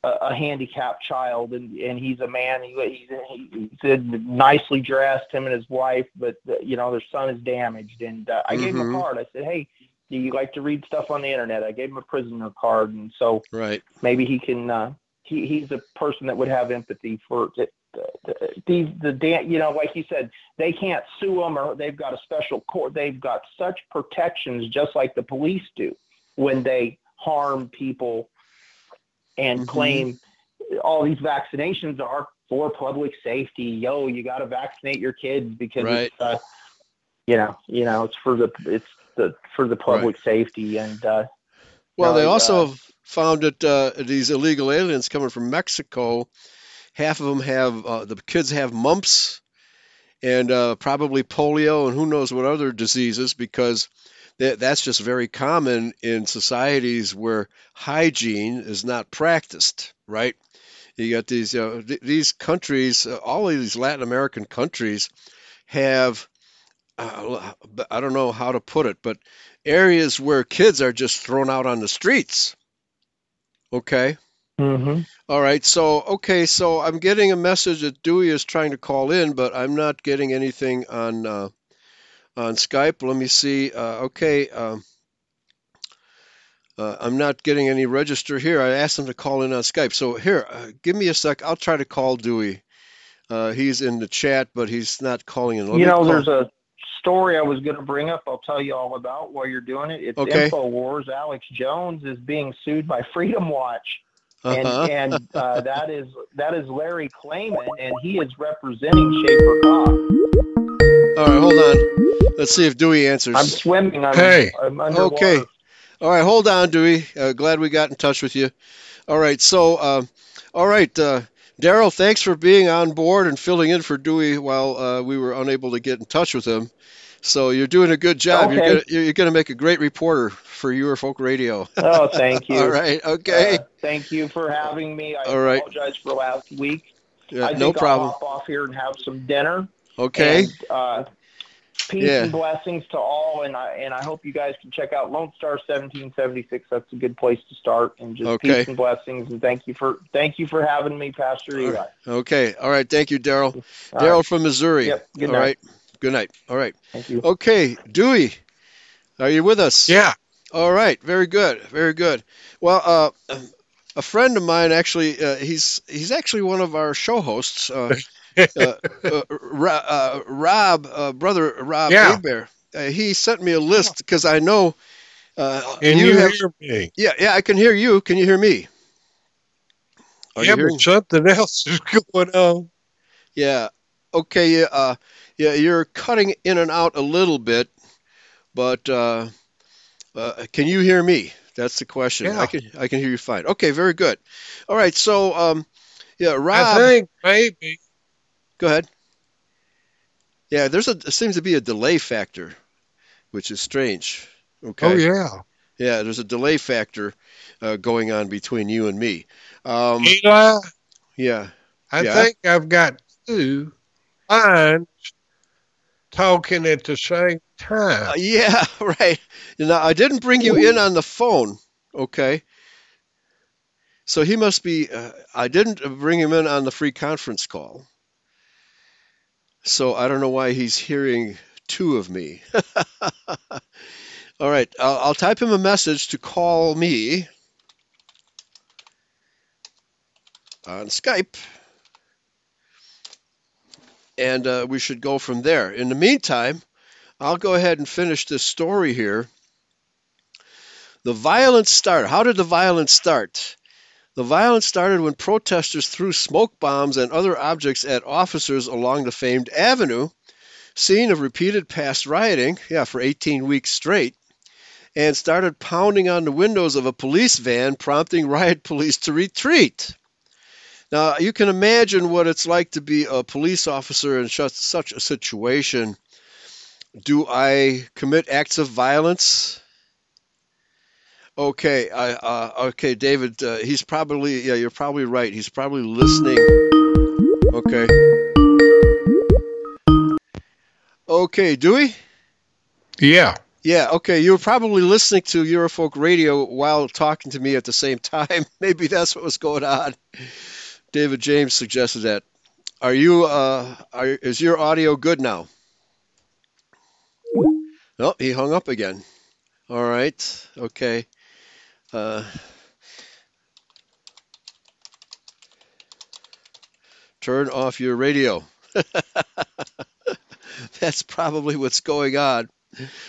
a, a handicapped child, and and he's a man. He, he he said nicely dressed, him and his wife, but uh, you know their son is damaged, and uh, I gave him a card. I said, hey. Do you like to read stuff on the internet? I gave him a prisoner card, and so Right. maybe he can uh he he's a person that would have empathy for the, the, these the dan you know like you said they can't sue them or they've got a special court they've got such protections just like the police do when they harm people and Mhm. claim all these vaccinations are for public safety yo you got to vaccinate your kids because Right. it's uh, you know you know it's for the it's the for the public safety and uh Well, they also uh, found that uh, these illegal aliens coming from Mexico, half of them have uh, the kids have mumps and uh, probably polio and who knows what other diseases because that, that's just very common in societies where hygiene is not practiced, right? You got these, you know, th- these countries, uh, all of these Latin American countries have, uh, I don't know how to put it, but areas where kids are just thrown out on the streets. Okay. mhm. All right. So, okay. So I'm getting a message that Dewey is trying to call in, but I'm not getting anything on uh, on Skype. Let me see. Uh, okay. Um, uh, I'm not getting any register here. I asked him to call in on Skype. So here, uh, give me a sec. I'll try to call Dewey. Uh, he's in the chat, but he's not calling in. Let you know, there's a story I was going to bring up. I'll tell you all about while you're doing it. It's Okay. Infowars. Alex Jones is being sued by Freedom Watch, and Uh-huh. and uh, that is that is Larry Klayman, and he is representing Schaeffer. All right, hold on. Let's see if Dewey answers. I'm swimming. I'm, Hey. I'm underwater. Okay. All right, hold on, Dewey. Uh, glad we got in touch with you. All right, so, uh, all right, uh, Daryl, thanks for being on board and filling in for Dewey while uh, we were unable to get in touch with him. So you're doing a good job. You're Okay. gonna, you're, you're gonna make a great reporter for Euro Folk Radio. Oh, thank you. all right, okay, Uh, thank you for having me. I All right. apologize for last week. Yeah, I no I'll problem. hop off here and have some dinner. Okay, And, uh, peace Yeah. and blessings to all, and I and I hope you guys can check out Lone Star 1776. That's a good place to start. And just Okay. peace and blessings, and thank you for thank you for having me, Pastor Eli. okay, all right. Thank you, Daryl. Daryl right. from Missouri. Yep, good All night. right. Good night. All right. Thank you. Okay, Dewey, are you with us? Yeah. All right, very good, very good. Well, uh, a friend of mine actually, uh, he's he's actually one of our show hosts. Uh, uh, uh, uh, Rob, uh, brother Rob Yeah. Abear. Uh, he sent me a list because I know uh, And you, you, have. hear me. Yeah, yeah, I can hear you. Can you hear me? Are yeah, you but something else is going on. Yeah. Okay. Yeah. Uh, yeah. You're cutting in and out a little bit, but uh, uh, can you hear me? That's the question. Yeah. I can. I can hear you fine. Okay. Very good. All right. So, um, yeah, Rob, I think maybe. Go ahead. Yeah. There's a there seems to be a delay factor, which is strange. Okay. Oh, yeah. Yeah. There's a delay factor uh, going on between you and me. Um, Eli, yeah. I Yeah. think I've got two lines talking at the same time. Uh, yeah, right. Now I didn't bring you in on the phone, okay? So he must be. Uh, I didn't bring him in on the free conference call. So I don't know why he's hearing two of me. All right, I'll, I'll type him a message to call me on Skype. And uh, we should go from there. In the meantime, I'll go ahead and finish this story here. The violence started. How did the violence start? The violence started when protesters threw smoke bombs and other objects at officers along the famed avenue, scene of repeated past rioting, yeah, for 18 weeks straight, and started pounding on the windows of a police van, prompting riot police to retreat. Now, you can imagine what it's like to be a police officer in such a situation. Do I commit acts of violence? Okay, I, uh, okay, David. Uh, he's probably yeah. You're probably right. He's probably listening. Okay. Okay, Dewey. Yeah. Yeah. Okay, you were probably listening to Eurofolk Radio while talking to me at the same time. Maybe that's what was going on. David James suggested that. Are you? Uh, are, is your audio good now? Oh, he hung up again. All right. Okay. Uh, turn off your radio. That's probably what's going on.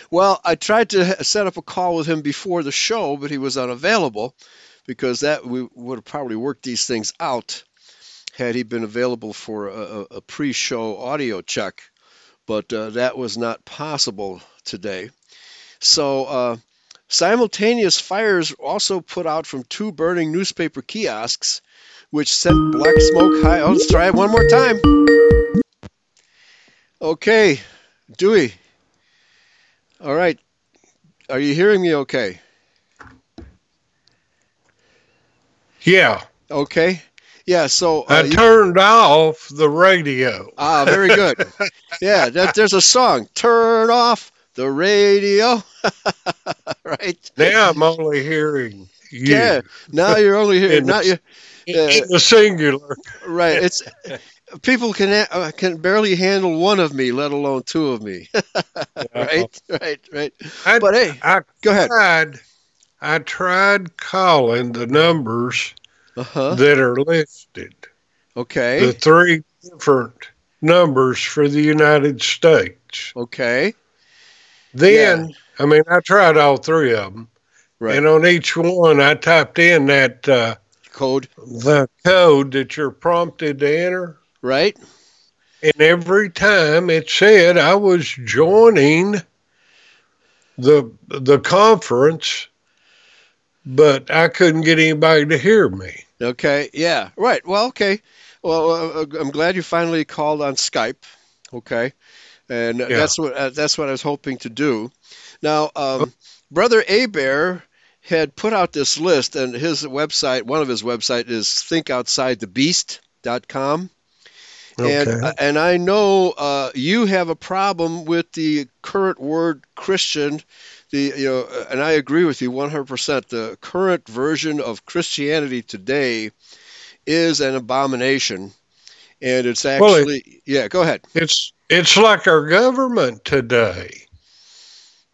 Well, I tried to set up a call with him before the show, but he was unavailable because that we would have probably worked these things out had he been available for a, a pre-show audio check. But uh, that was not possible today. So uh, Simultaneous fires also put out from two burning newspaper kiosks, which sent black smoke high. Oh, let's try it one more time. Okay, Dewey. All right. Are you hearing me okay? Yeah. Okay. Yeah, so uh, I turned you, off the radio. Ah, very good. yeah, that, there's a song. Turn off the radio. right? Now I'm only hearing you. Yeah. Now you're only hearing not you. Uh, the singular. Right. It's people can uh, can barely handle one of me, let alone two of me. right. Right. Right. I, but hey, I go ahead. Tried, I tried calling the numbers uh-huh. that are listed. Okay. The three different numbers for the United States. Okay. Then, yeah. I mean, I tried all three of them. Right. And on each one, I typed in that uh, code, the code that you're prompted to enter. Right. And every time it said I was joining the the conference, but I couldn't get anybody to hear me. Okay. Yeah. Right. Well. Okay. Well, uh, I'm glad you finally called on Skype. Okay and yeah. that's what uh, that's what I was hoping to do. Now, um, Brother Abear had put out this list, and his website, one of his website is thinkoutsidethebeast.com. Okay. And uh, and I know uh, you have a problem with the current word Christian, the you know, and I agree with you 100%. The current version of Christianity today is an abomination, and it's actually well, it, yeah. Go ahead. It's it's like our government today.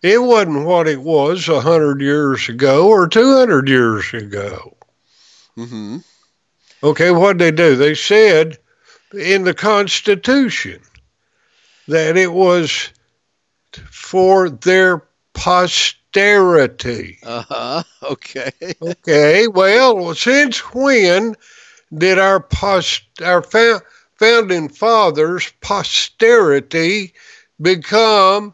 It wasn't what it was a hundred years ago or two hundred years ago. Mm-hmm. Okay, what did they do? They said in the Constitution that it was for their posterity. Uh huh. Okay. okay. Well, since when did our post our fa- founding fathers' posterity become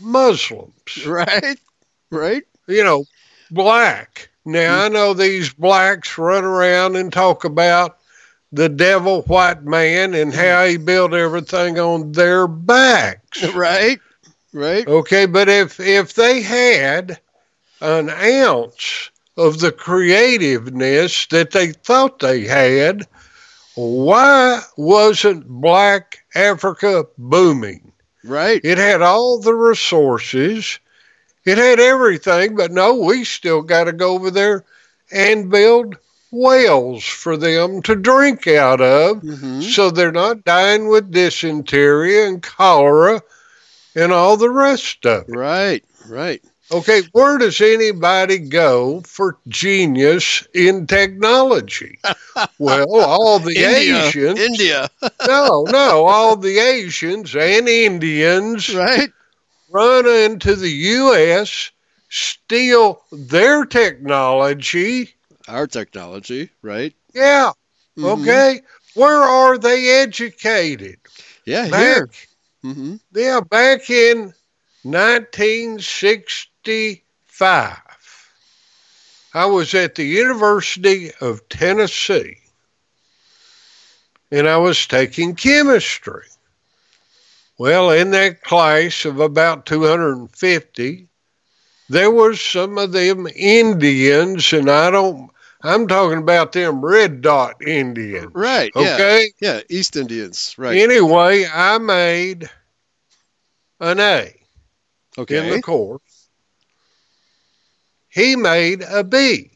Muslims. Right, right. You know, black. Now, I know these blacks run around and talk about the devil white man and how he built everything on their backs. Right, right. Okay, but if if they had an ounce of the creativeness that they thought they had, why wasn't black Africa booming? Right. It had all the resources, it had everything, but no, we still got to go over there and build wells for them to drink out of hmm so they're not dying with dysentery and cholera and all the rest of it. Right, right. Okay, where does anybody go for genius in technology? well, all the India, Asians. India, no, no, all the Asians and Indians right? run into the U.S., steal their technology. Our technology, right? Yeah, Mhm. okay. Where are they educated? Yeah, Back, here. hmm yeah, back in 1965. I was at the University of Tennessee and I was taking chemistry. Well, in that class of about 250, there was some of them Indians, and I don't, I'm talking about them red dot Indians. Right. Okay. Yeah. East Indians. Right. Anyway, I made an A okay. in the course. He made a B.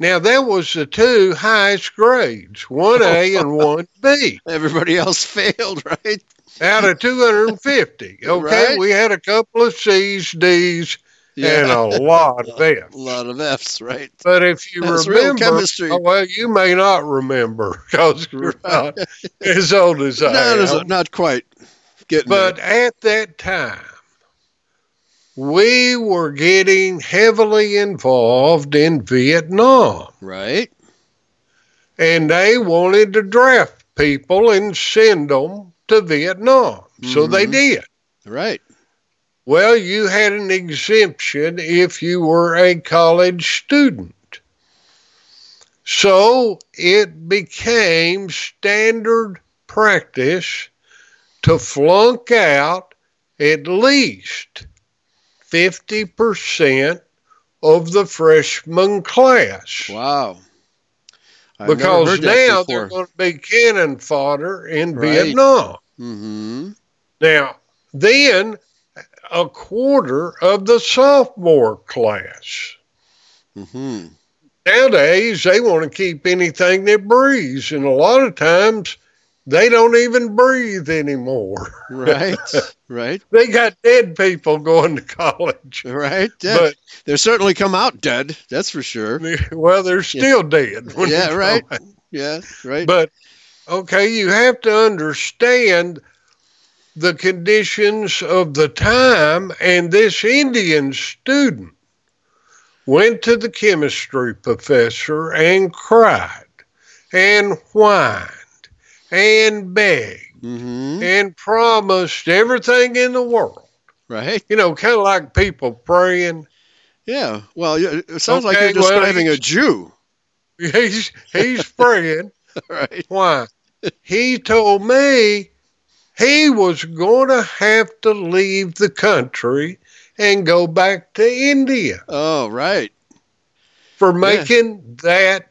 Now that was the two highest grades, one A and one B, Everybody else failed, right? out of 250. Okay, Right. we had a couple of C's, D's, and a lot of F's. a lot of F's, right? But if you That's real remember, chemistry. oh, well, you may not remember because you're not as old as I Not, as, am. not quite getting But at that time, we were getting heavily involved in Vietnam, right. and they wanted to draft people and send them to Vietnam. So they Mhm. did. Right. Well, you had an exemption if you were a college student. So it became standard practice to flunk out at least 50% of the freshman class. Wow. I've because now they're going to be cannon fodder in Right. Vietnam. Mm-hmm. Now, then a quarter of the sophomore class. Mm-hmm. Nowadays, they want to keep anything that breathes, and a lot of times they don't even breathe anymore. Right. right. They got dead people going to college. Right. but they certainly come out dead. That's for sure. Well, they're still dead. when Yeah, right. out. Yeah. Right. But, okay, you have to understand the conditions of the time, and this Indian student went to the chemistry professor and cried and whined and begged mm-hmm. and promised everything in the world. Right. You know, kind of like people praying. Yeah. Well, it sounds like you're well, describing a Jew. He's he's praying. Right. Why? He told me he was going to have to leave the country and go back to India Oh, right. for making that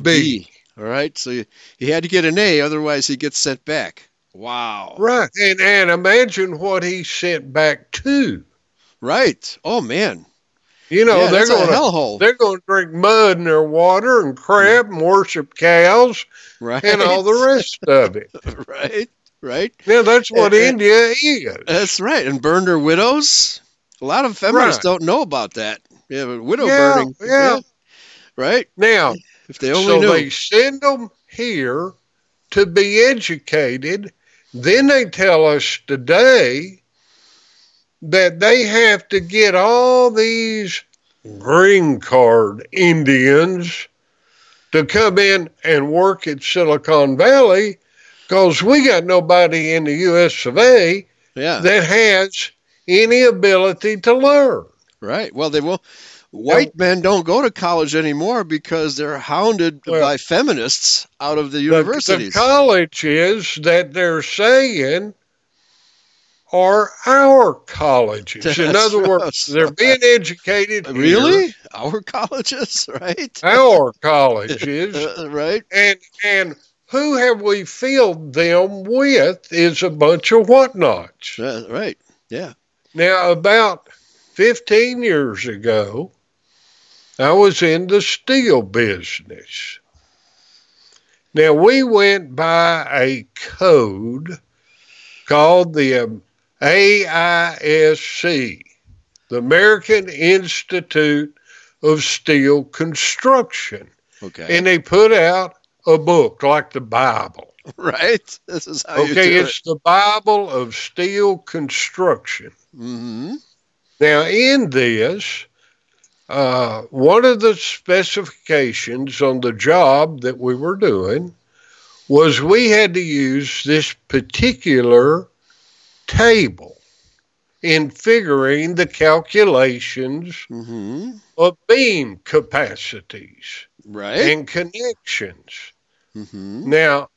B. All right. So he had to get an A, otherwise he gets sent back. Wow. Right. And and imagine what he sent back to. Right. Oh man. You know, yeah, they're going to hellhole. they're going to drink mud in their water and crap and worship cows Right. and all the rest of it. right. Right. Yeah, that's what uh, India is. That's right. And burned their widows. A lot of feminists Right. don't know about that. Yeah, but widow Yeah, burning. yeah. Right. Now, If they only so knew. they send them here to be educated. Then they tell us today that they have to get all these green card Indians to come in and work at Silicon Valley because we got nobody in the US of A yeah. that has any ability to learn. Right. Well, they will. White men don't go to college anymore because they're hounded Well, by feminists out of the The- universities. The, colleges that they're saying are our colleges. In That's other words, they're being educated here, really? Our colleges, right? our colleges, Uh, right. and and who have we filled them with is a bunch of whatnots. Uh, right. Yeah. Now, about 15 years ago, I was in the steel business. Now, we went by a code called the um, AISC, the American Institute of Steel Construction. Okay. And they put out a book like the Bible. right. This is how you Okay, it's the Bible of steel construction. Mm-hmm. Now, in this, uh, one of the specifications on the job that we were doing was we had to use this particular table in figuring the calculations Mm-hmm. of beam capacities Right. and connections. Mm-hmm. Now,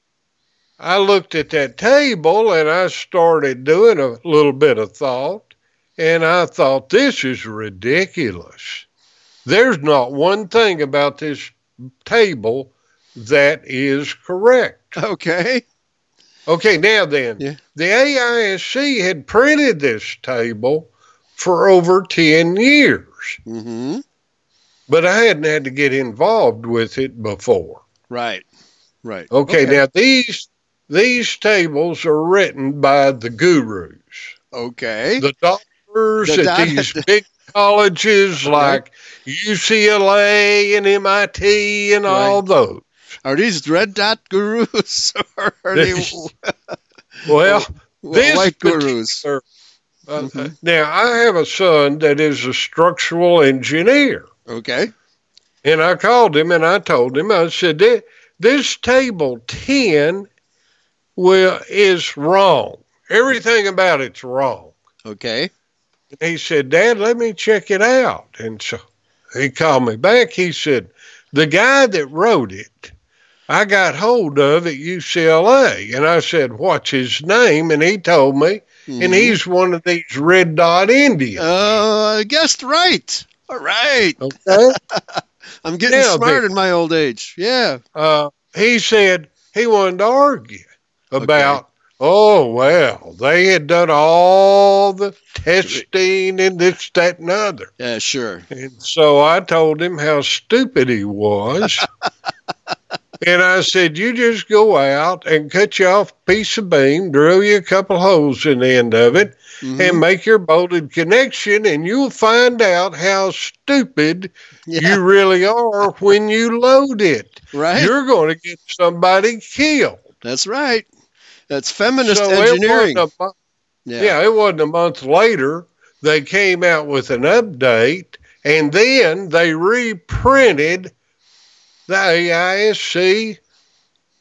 I looked at that table and I started doing a little bit of thought, and I thought, this is ridiculous. There's not one thing about this table that is correct. Okay. Okay, now then, Yeah. the AISC had printed this table for over 10 years, Mm-hmm. but I hadn't had to get involved with it before. Right. Right. Okay, now these these tables are written by the gurus, Okay. the doctors The at these big colleges like UCLA and MIT and all those. Are these red dot gurus or are they Well, w- this white gurus? uh, Mhm. now I have a son that is a structural engineer, Okay. and I called him and I told him I said "Thi- this table ten will is wrong. Everything about it's wrong. Okay. And he said, Dad, let me check it out. And so he called me back. He said, The guy that wrote it, I got hold of at UCLA. And I said, What's his name? And he told me, and Mhm. he's one of these red dot Indians. Uh, I guessed right. All right. Okay. I'm getting Now, smart in my old age. Yeah. uh, he said he wanted to argue about, oh, well, they had done all the testing and this, that, and other. Yeah, sure. And so I told him how stupid he was. and I said, You just go out and cut you off a piece of beam, drill you a couple holes in the end of it, Mhm. and make your bolted connection, and you'll find out how stupid yeah. you really are when you load it. right. You're going to get somebody killed. That's right. That's feminist so engineering. It yeah. yeah, it wasn't a month later. They came out with an update, and then they reprinted the AISC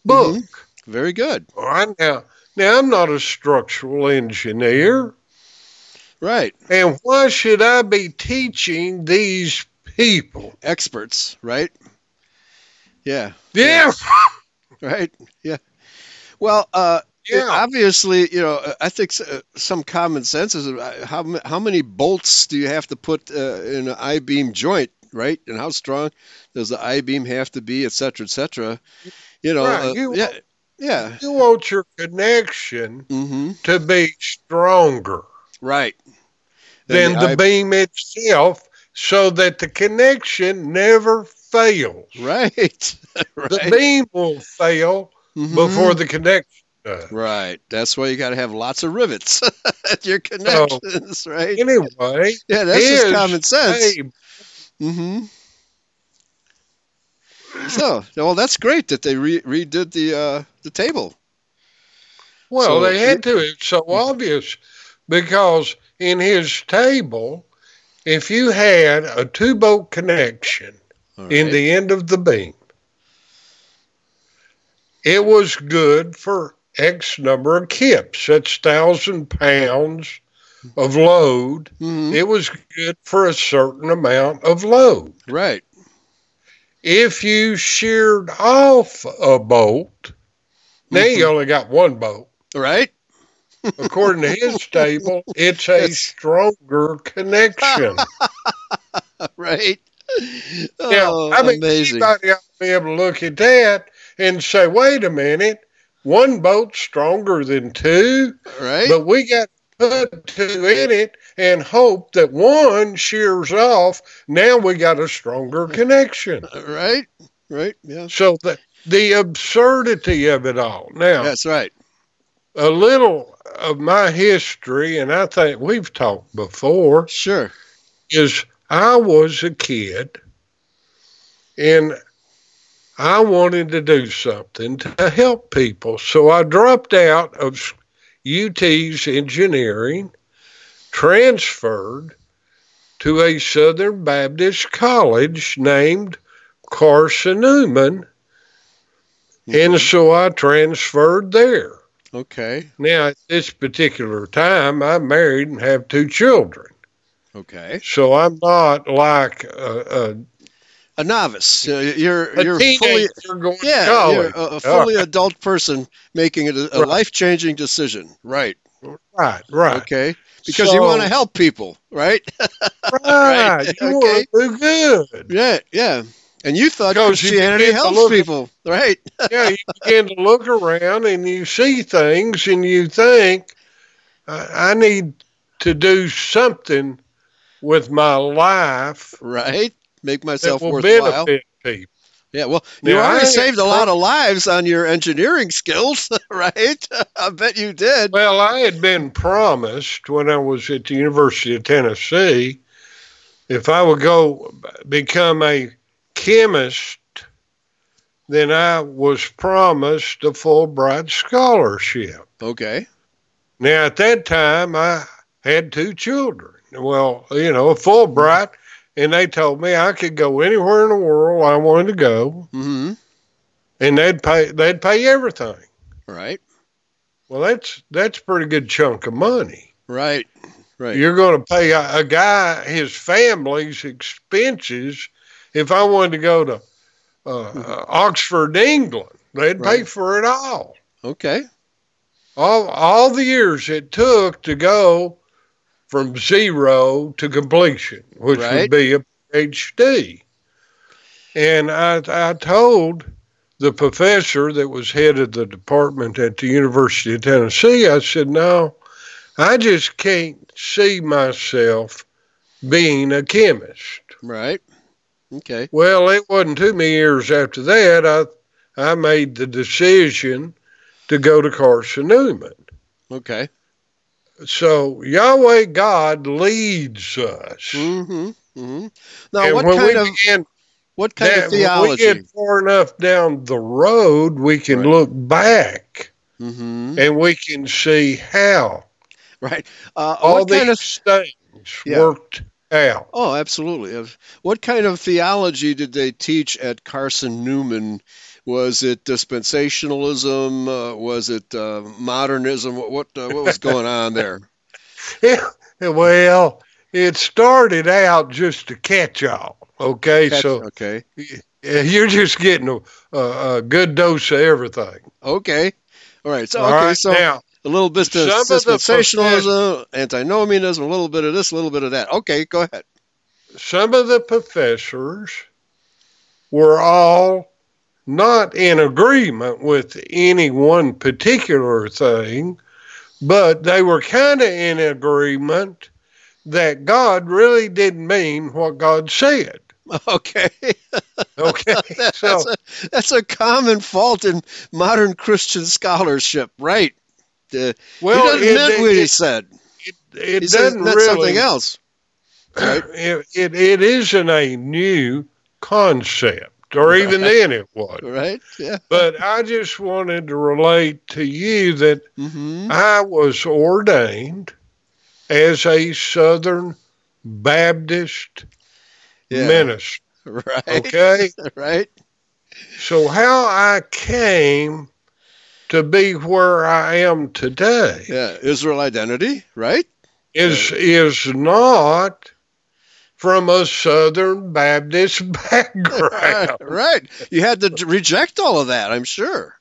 book. Mm-hmm. Very good. All right, now, now I'm not a structural engineer, Right. and why should I be teaching these people? Experts. Right. Yeah. Yeah, Right. Yeah. Well, uh, yeah. obviously, you know, I think uh, some common sense is uh, how how many bolts do you have to put uh, in an I-beam joint, right? And how strong does the I-beam have to be, et cetera, et cetera? You know, Right, uh, you yeah, want- yeah. You want your connection Mm-hmm. to be stronger Right. than And the I- beam itself so that the connection never fails. Right. The beam will fail Mhm. before the connection does. Right. That's why you got to have lots of rivets at your connections, right? Anyway, Yeah, that's just common sense. Mm-hmm. So, well, that's great that they re- redid the uh, the table. well, So they had to. It's so obvious because in his table, if you had a two bolt connection All in the end of the beam, it was good for X number of kips. That's thousand pounds of load. Mhm. It was good for a certain amount of load. Right. If you sheared off a bolt, now Mm-hmm. you only got one bolt. Right. According to his table, it's a stronger connection. Right. Now, Oh, I mean, amazing. anybody ought to be able to look at that and say, wait a minute, one bolt's stronger than two, Right. but we got put two in it and hope that one shears off. Now we got a stronger connection. Right? Right? Yeah. So the the absurdity of it all. Now, That's right. a little of my history, and I think we've talked before, Sure. is I was a kid and I wanted to do something to help people. So I dropped out of UT's engineering, transferred to a Southern Baptist college named Carson Newman. And mm-hmm. so I transferred there. Okay. Now, at this particular time, I'm married and have two children. Okay. So I'm not like a, A novice. Uh, you're a, a you're fully going yeah, you're a, a fully adult person making a, a Right. life-changing decision. Right. Right, right, Okay. Because you want to help people, right? right. Right, You okay. want good. yeah, yeah. And you thought Because Christianity helps look people, right? yeah, you begin to look around and you see things and you think, I, I need to do something with my life Right. Make myself worthwhile. people. Yeah, well, you Now, already I- saved a lot of lives on your engineering skills, right? I bet you did. Well, I had been promised when I was at the University of Tennessee if I would go become a chemist, then I was promised a Fulbright scholarship. Okay. Now, at that time, I had two children. Well, you know, a Fulbright, and they told me I could go anywhere in the world I wanted to go, Mm-hmm. and they'd pay they'd pay everything. Right. Well, that's that's a pretty good chunk of money. Right. Right. You're going to pay a, a guy his family's expenses. If I wanted to go to uh, Oxford, England, they'd pay for it all. Okay. All all the years it took to go from zero to completion, which Right. would be a PhD. And I I told the professor that was head of the department at the University of Tennessee, I said, no, I just can't see myself being a chemist. Right. Okay. Well, it wasn't too many years after that I I made the decision to go to Carson Newman. Okay. So Yahweh God leads us. Mm-hmm. Mm-hmm. Now, and what kind of begin what kind that, of when we theology? get far enough down the road, we can Right. look back Mm-hmm. and we can see how Right. Uh, all these kind of? things Yeah. worked out. Oh, absolutely. What kind of theology did they teach at Carson Newman? Was it dispensationalism? Uh, was it uh, modernism? What what, uh, what was going on there? Yeah, well, it started out just a catch-all. Okay, Catch- so okay. you're just getting a, a, a good dose of everything. Okay. All right. So All okay. right, So now a little bit some of of the dispensationalism, antinomianism, a little bit of this, a little bit of that. Okay. Go ahead. some of the professors were all not in agreement with any one particular thing, but they were kind of in agreement that God really didn't mean what God said. Okay. Okay, that's, so a, that's a common fault in modern Christian scholarship, right? Uh, well, he doesn't it, what he said. it He says doesn't really. something else. Right. It, it, it isn't a new concept, or even then it was. Right? Yeah. But I just wanted to relate to you that Mm-hmm. I was ordained as a Southern Baptist Yeah. minister. Right. Okay. Right. so how I came to be where I am today Yeah. Israel identity. Right. is is not from a Southern Baptist background. right. You had to reject all of that. I'm sure.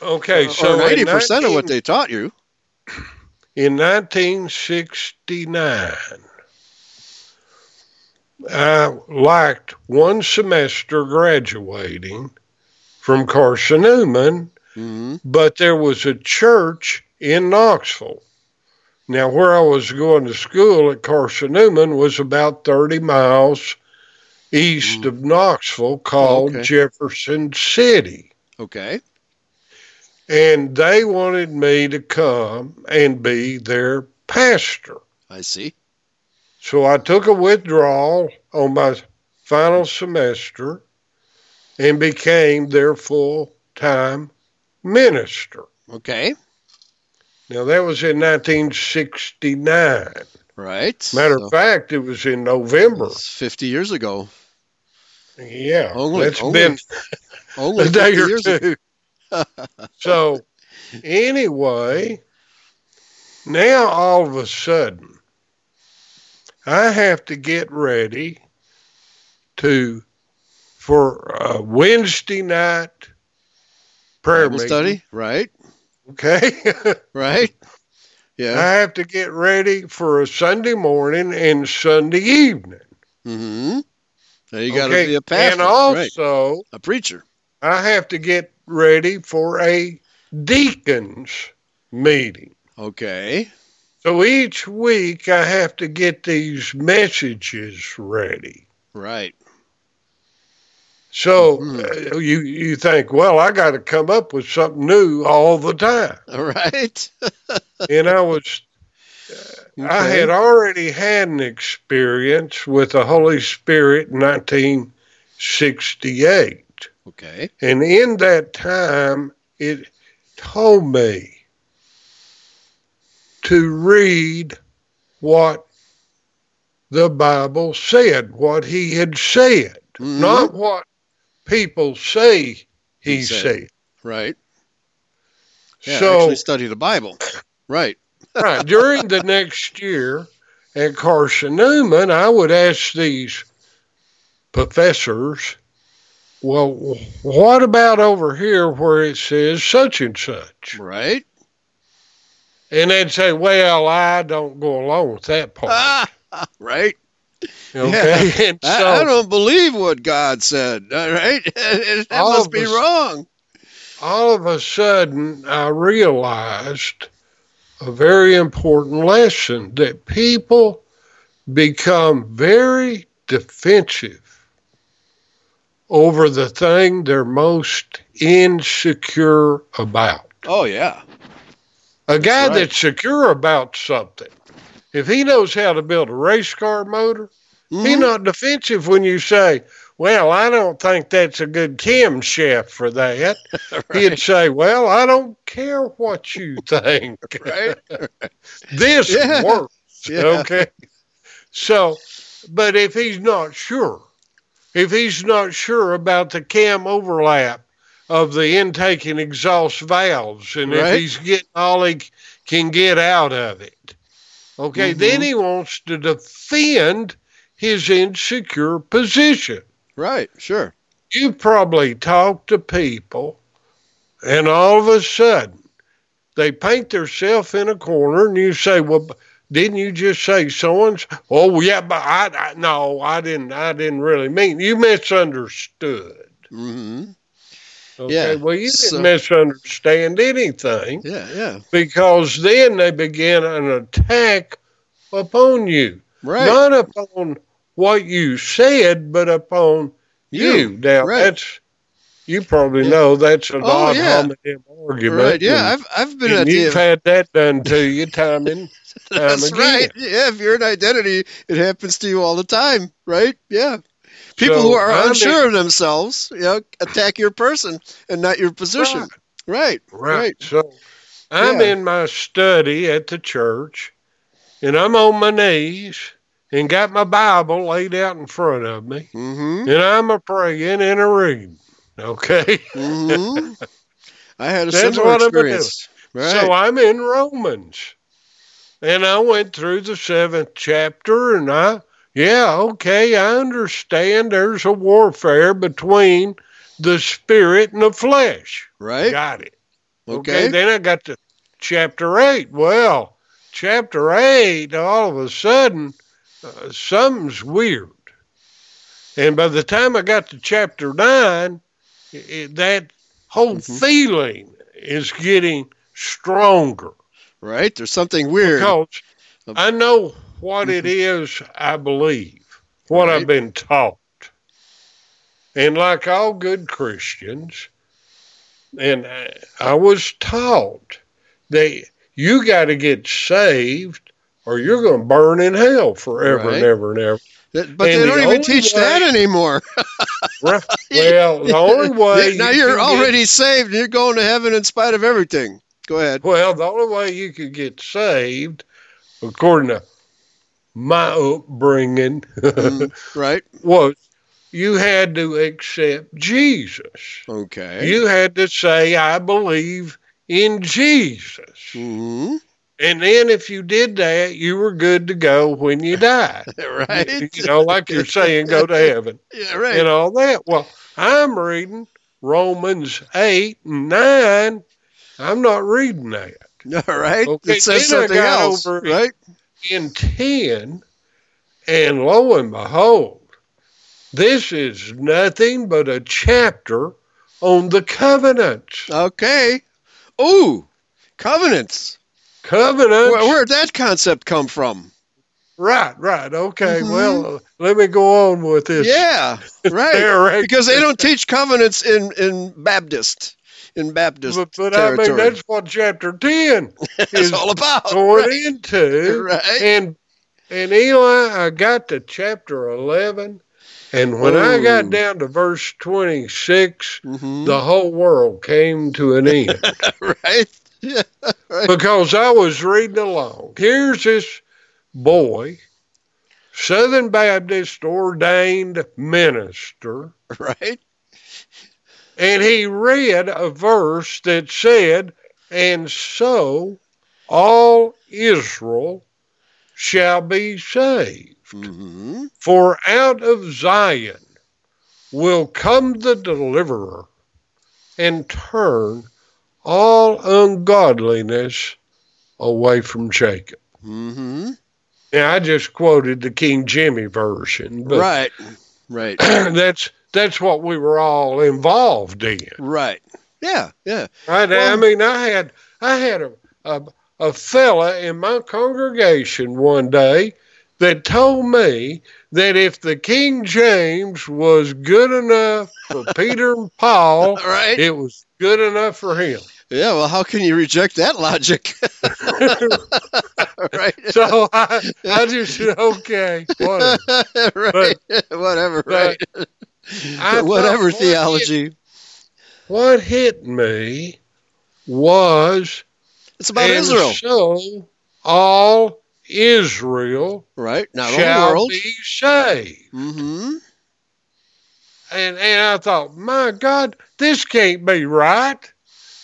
Okay, so or eighty percent of what they taught you. in 1969, I liked one semester graduating from Carson Newman, Mm-hmm. but there was a church in Knoxville Now, where I was going to school at Carson Newman was about 30 miles east Mm. of Knoxville called Okay. Jefferson City. Okay. And they wanted me to come and be their pastor. I see. So I took a withdrawal on my final semester and became their full time minister. Okay. Now, that was in 1969. Right. Matter So of fact, it was in November. it's 50 years ago. Yeah, Only- that's only been Only a day or two. so, anyway, now all of a sudden, I have to get ready to for a Wednesday night prayer Bible meeting. study. Right. Okay, Right. Yeah. I have to get ready for a Sunday morning and Sunday evening. Mm-hmm. Now you got to okay, be a pastor. and right. also A preacher. I have to get ready for a deacons meeting. Okay. So each week I have to get these messages ready. Right. So Mhm. uh, you you think, well, I got to come up with something new all the time. All right. and I was I had already had an experience with the Holy Spirit in 1968. Okay. And in that time, it told me to read what the Bible said, what he had said, Mhm. not what people say he, He said. said. Right. Yeah. so, actually study the Bible. Right. right, during the next year at Carson Newman, I would ask these professors, well, what about over here where it says such and such? Right. And they'd say, well, I don't go along with that part. Ah, right. Okay. I, so, I don't believe what God said. All right. that All must be us- wrong. all of a sudden, I realized a very important lesson that people become very defensive over the thing they're most insecure about. Oh yeah. A guy right. that's secure about something, if he knows how to build a race car motor, he's Mhm. not defensive when you say, well, I don't think that's a good camshaft for that. He'd say, well, I don't care what you think. right. this Yeah. works. Yeah. Okay. So, but if he's not sure, if he's not sure about the cam overlap of the intake and exhaust valves, and Right. if he's getting all he can get out of it, okay, Mhm. then he wants to defend his insecure position. Right. Sure. You probably talk to people, and all of a sudden, they paint themselves in a corner, and you say, "Well, didn't you just say so and so?" Oh, yeah, but I, I no, I didn't. I didn't really mean. You misunderstood. Mm-hmm. Okay. Yeah, Well, you didn't misunderstand anything Yeah. Yeah. because then they begin an attack upon you, Right. not upon what you said, but upon you. Now right. that's you probably Yeah. know that's a Oh, odd yeah. argument. Right. Yeah. and- I've I've been and you've had that done to you time and time That's again. right. Yeah, if you're an identity, it happens to you all the time, right? Yeah. People So, who are I'm unsure of themselves, you know, attack your person and not your position. Right. Right. Right. So I'm Yeah. in my study at the church and I'm on my knees and got my Bible laid out in front of me Mm-hmm. and I'm a praying and a reading. Okay. Mm-hmm. I had a That's similar I'm experience. Right. So I'm in Romans. And I went through the seventh chapter and I, yeah, okay, I understand there's a warfare between the spirit and the flesh. right. Got it. Okay. Then I got to chapter eight. Well, chapter eight, all of a sudden, uh, something's weird. And by the time I got to chapter nine, i that whole Mhm. feeling is getting stronger. Right? There's something weird. Because I know what it is I believe, what Right. I've been taught. And like all good Christians, and I- I was taught that you got to get saved or you're going to burn in hell forever Right. and ever and ever. That- But And they the don't even teach that anymore. Right? Well, the only way now you you're can get- already saved and you're going to heaven in spite of everything. Go ahead. Well, the only way you could get saved, according to my upbringing, Mm, right? was you had to accept Jesus. Okay. You had to say, I believe in Jesus. hmm And then if you did that, you were good to go when you died. Right? You know, like you're saying, go to heaven Yeah, right. and all that. Well, I'm reading Romans 8 and 9. I'm not reading that. All right. Okay, it says then something else, over- right? in 10, and lo and behold, this is nothing but a chapter on the covenants. Okay. Ooh, covenants. Covenants. Where, where'd that concept come from? right, right. Okay, Mhm. well, uh, let me go on with this. Yeah, right. Because they don't teach covenants in in Baptist in Baptist But, but I mean, that's what chapter 10 is all about. going right. into. Right. And and Eli, I got to chapter 11, and when I got down to verse 26, Mhm. the whole world came to an end. right. Yeah. Right. because I was reading along. Here's this boy, Southern Baptist ordained minister, Right. and he read a verse that said, And so all Israel shall be saved. hmm For out of Zion will come the deliverer and turn all ungodliness away from Jacob. hmm Now I just quoted the King Jimmy version, Right. Right. that's that's what we were all involved in. right. Yeah. Yeah. Right? I mean, I had I had a, a a fella in my congregation one day that told me that if the King James was good enough for Peter and Paul, Right. it was good enough for him. Yeah. Well, how can you reject that logic? right. So I, I just okay, whatever. right. Whatever. Right. Whatever thought, theology. What hit me was It's about Israel. So all Israel Right. Not all the shall world. be saved. hmm And and I thought, my God, this can't be right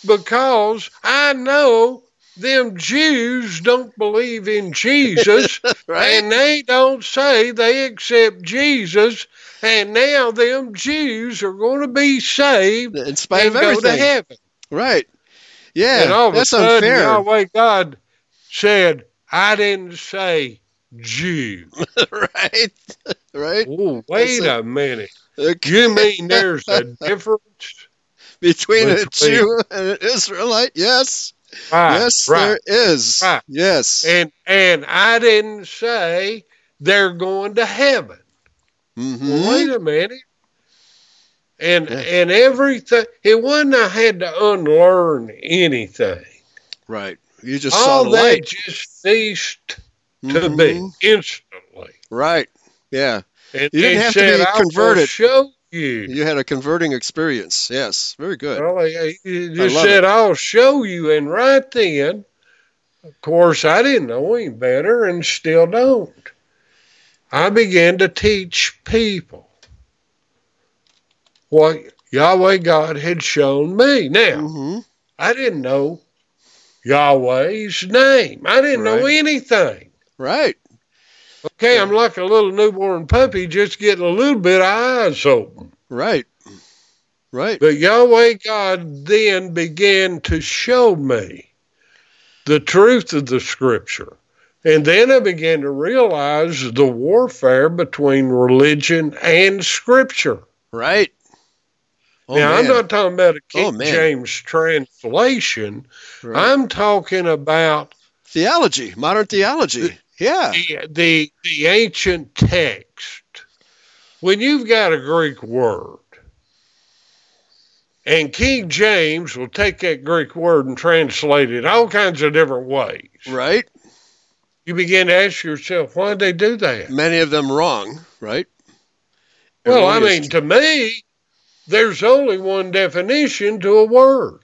because I know them Jews don't believe in Jesus Right. and they don't say they accept Jesus and now them Jews are going to be saved In spite and of go to heaven. Right. Yeah. and all of that's a sudden, unfair. Yahweh God said, I didn't say Jew. right. right. Oh, wait That's a minute. Okay. You mean there's a difference? Between a Jew and an Israelite? Yes. Right, yes, right. there is. Right. Yes. And and I didn't say they're going to heaven. Mhm. Well, wait a minute. And Yeah. and everything it wasn't I had to unlearn anything. Right. You just saw All the that just ceased to Mhm. be instantly. Right. Yeah. And You didn't have to be "I will converted." show you. You had a converting experience. Yes. Very good. Well, just love said, I'll show you. And right then, of course, I didn't know any better and still don't. I began to teach people what Yahweh God had shown me. Now, hmm I didn't know Yahweh's name, I didn't know anything. Right. Okay, I'm like a little newborn puppy just getting a little bit of eyes open. Right. Right. But Yahweh God then began to show me the truth of the scripture. And then I began to realize the warfare between religion and scripture. Right. Oh, now, I'm not talking about a oh, King Oh. James translation. Right. I'm talking about Theology, modern theology. Yeah. the, the the ancient text, when you've got a Greek word, and King James will take that Greek word and translate it all kinds of different ways. Right. You begin to ask yourself, why did they do that? Many of them wrong. Right. Well, I mean, to me, there's only one definition to a word.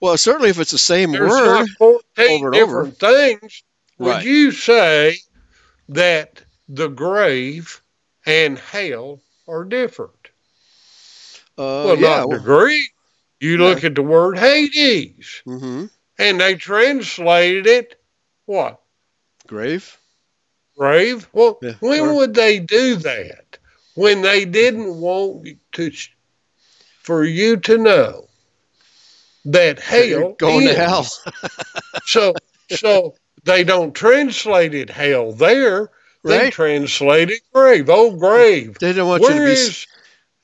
well, certainly if it's the same There's word. not 14 over and over. things. Would Right. you say that the grave and hell are different? Uh, well, yeah. not degree. You look at the word Hades, hmm and they translated it what? Grave. Grave? Well, Yeah, when or- would they do that? When they didn't want to, for you to know that hell Going to is. hell. So, so they don't translate it hell there. They Right. translate it grave. Oh, grave. They don't want you to be. is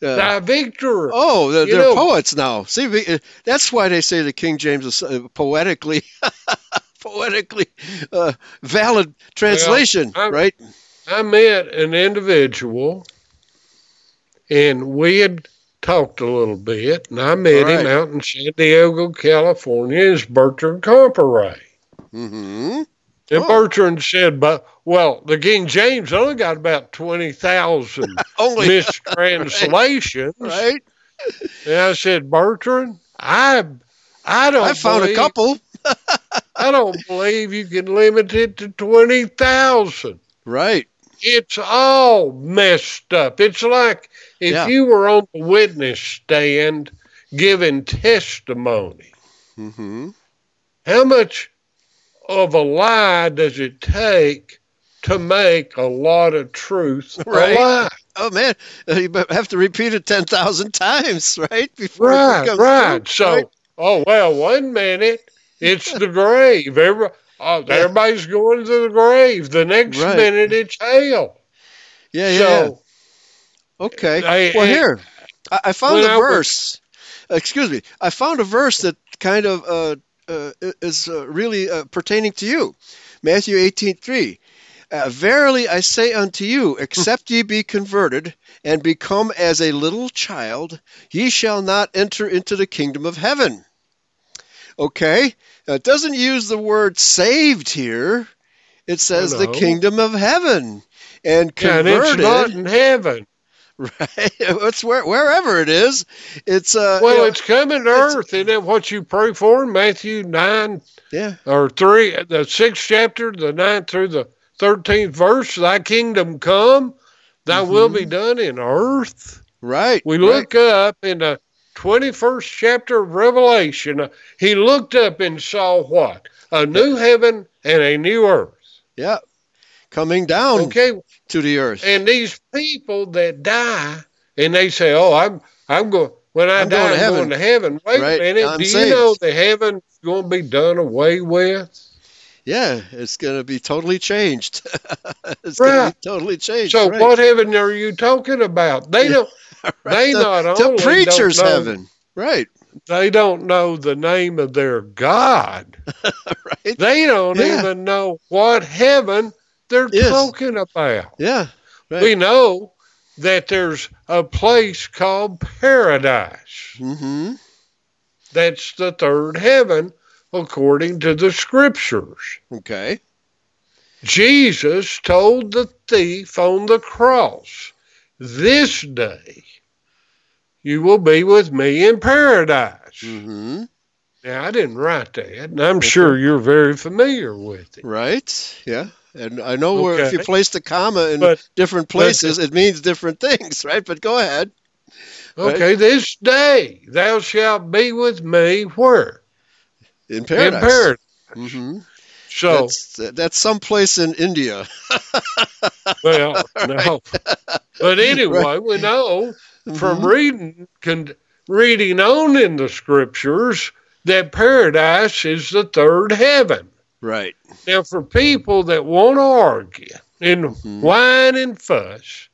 uh, thy victor? Oh, they're, they're know- poets now. See, uh, that's why they say the King James is uh, poetically, poetically uh, valid translation, I'm- right? I met an individual, and we had talked a little bit, and I met him out in San Diego, California. It's Bertrand Comparet. Mm-hmm. And Oh. Bertrand said, "But well, the King James only got about twenty thousand mistranslations." right. And I said, Bertrand, I I don't I found a couple. I don't believe you can limit it to twenty thousand. Right. It's all messed up. It's like if Yeah. you were on the witness stand giving testimony. Mm-hmm. How much of a lie does it take to make a lot of truth Right. a lie? Oh man, uh, you have to repeat it ten thousand times, right? Before it Right, becomes right. true, So, right? oh well, one minute it's the grave. Every, oh, Yeah. Everybody's going to the grave. The next Right. minute it's hell. yeah, yeah, yeah. so, Okay. I- well, I- here I, I found a I was- verse. excuse me. I found a verse that kind of uh, uh, is uh, really uh, pertaining to you. Matthew eighteen three. Uh, Verily I say unto you, except ye be converted and become as a little child, ye shall not enter into the kingdom of heaven. Okay, now, it doesn't use the word saved here. It says the kingdom of heaven and yeah, and converted. it's not in heaven. Right. It's where, wherever it is. It's uh. Well, you know, it's coming to it's- earth. Isn't that what you pray for? Matthew 9 yeah. or 3, the sixth chapter, the ninth through the 13th verse. Thy kingdom come, thy will Mm-hmm. be done in earth. Right. We right. look up in the 21st chapter of Revelation. He looked up and saw what? A new heaven and a new earth. Yeah. Coming down Okay. to the earth. And these people that die and they say, Oh, I'm I'm going when I I'm die, going to I'm heaven." going to heaven. Wait Right, a minute. I'm Do you saved. know the heaven's going to be done away with? yeah, it's going to be totally changed. it's going to Right. be totally changed. So right. what heaven are you talking about? They don't they the, not the only preacher's know, heaven. Right. they don't know the name of their God. Right. They don't Yeah. even know what heaven they're Yes. talking about. Yeah. Right. We know that there's a place called paradise. Mm-hmm. That's the third heaven according to the scriptures. Okay. Jesus told the thief on the cross, This day you will be with me in paradise. Mm-hmm. Now, I didn't write that, and I'm sure you're very familiar with it. Right. Yeah. And I know where if you place the comma in But- different places, it means different things, right? But go ahead. Right. Okay, this day thou shalt be with me where? In paradise. In paradise. Mm-hmm. So, That's that's someplace in India. well, no. But anyway, we know from Mhm. reading con, reading on in the scriptures that paradise is the third heaven. Right. Now, for people that want to argue and Mhm. whine and fuss,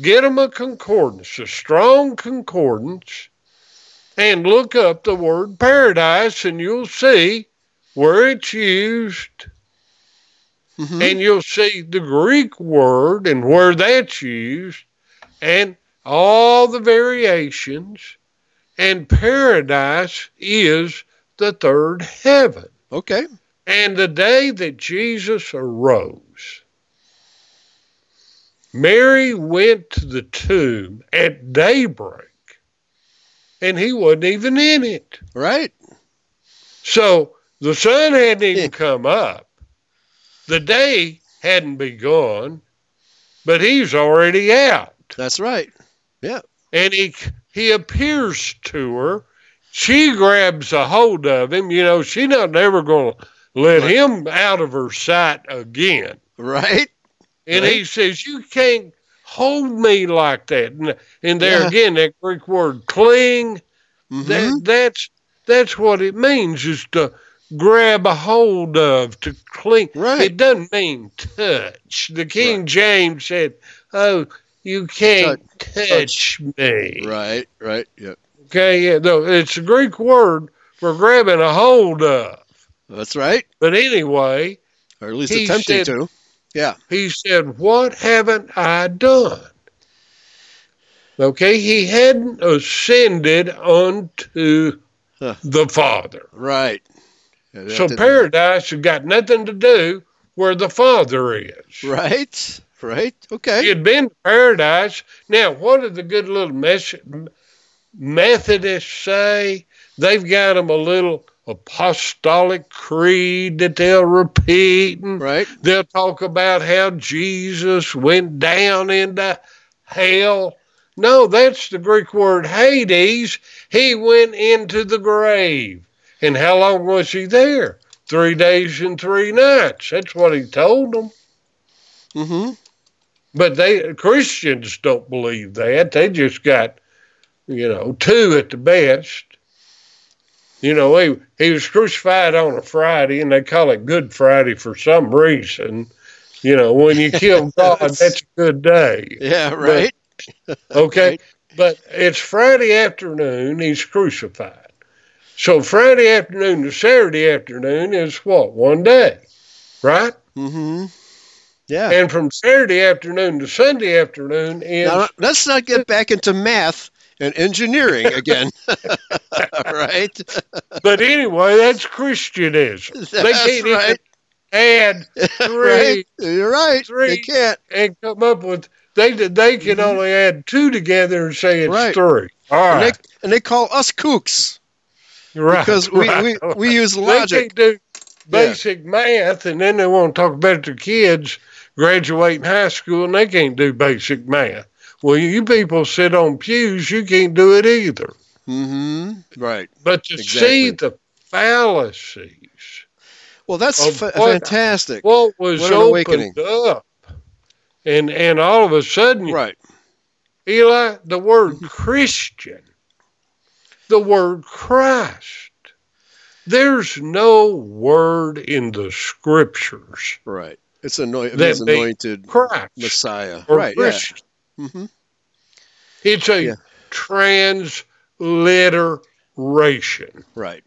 get them a concordance, a strong concordance, and look up the word paradise, and you'll see where it's used, Mhm. and you'll see the Greek word and where that's used, and all the variations. And paradise is the third heaven. Okay. And the day that Jesus arose, Mary went to the tomb at daybreak, and he wasn't even in it. Right. So the sun hadn't even come up. The day hadn't begun, but he's already out. That's right. Yeah. And he he appears to her. She grabs a hold of him. You know, she's not never going to let Right. him out of her sight again. Right. And Right. he says, You can't hold me like that. And, and there Yeah. again, that Greek word cling, Mhm. that, that's that's what it means is to grab a hold of, to cling. Right. It doesn't mean touch. The King James said, Oh, you can't touch, me. Right. Right. Yeah. Okay, yeah, no, it's a Greek word for grabbing a hold of. That's right. But anyway, Or at least attempting said- to. Yeah. he said, What haven't I done? Okay, he hadn't ascended unto Huh. the Father. Right. Yeah, So paradise has got nothing to do where the Father is. Right. Right. Okay. He had been to paradise. Now, what did the good little Methodists say? They've got him a little apostolic creed that they'll repeat, and Right. they'll talk about how Jesus went down into hell. No, that's the Greek word Hades. He went into the grave. And how long was he there? Three days and three nights. That's what he told them. Mm-hmm. But they Christians don't believe that. They just got, you know, two at the best. You know, he he was crucified on a Friday, and they call it Good Friday for some reason. You know, when you kill God, That's- a good day. Yeah. Right. Okay, Right. but it's Friday afternoon. He's crucified. So Friday afternoon to Saturday afternoon is what one day, right? Mm-hmm. Yeah. And from Saturday afternoon to Sunday afternoon is Now, let's not get back into math and engineering again. right? But anyway, that's Christianism. they That's can't even right. add three right. You're right. three. They can't. and come up with they they can only add two together and say it's Mm-hmm. Right. three. All right. And they, and they call us kooks right. because we, right. we, we use They logic. can't do basic math, and then they want to talk about their kids graduating high school, and they can't do basic math. Well, you people sit on pews, you can't do it either. Mm-hmm. Right. But to Exactly. see the fallacies, Well, that's fa- what- fantastic. what was What opened awakening. up, and and all of a sudden, Right. Eli, the word Christian, the word Christ. There's no word in the scriptures Right. It's That it's anointed Christ Messiah. Right. Yeah. Mm-hmm. It's a Yeah. transliteration. Right.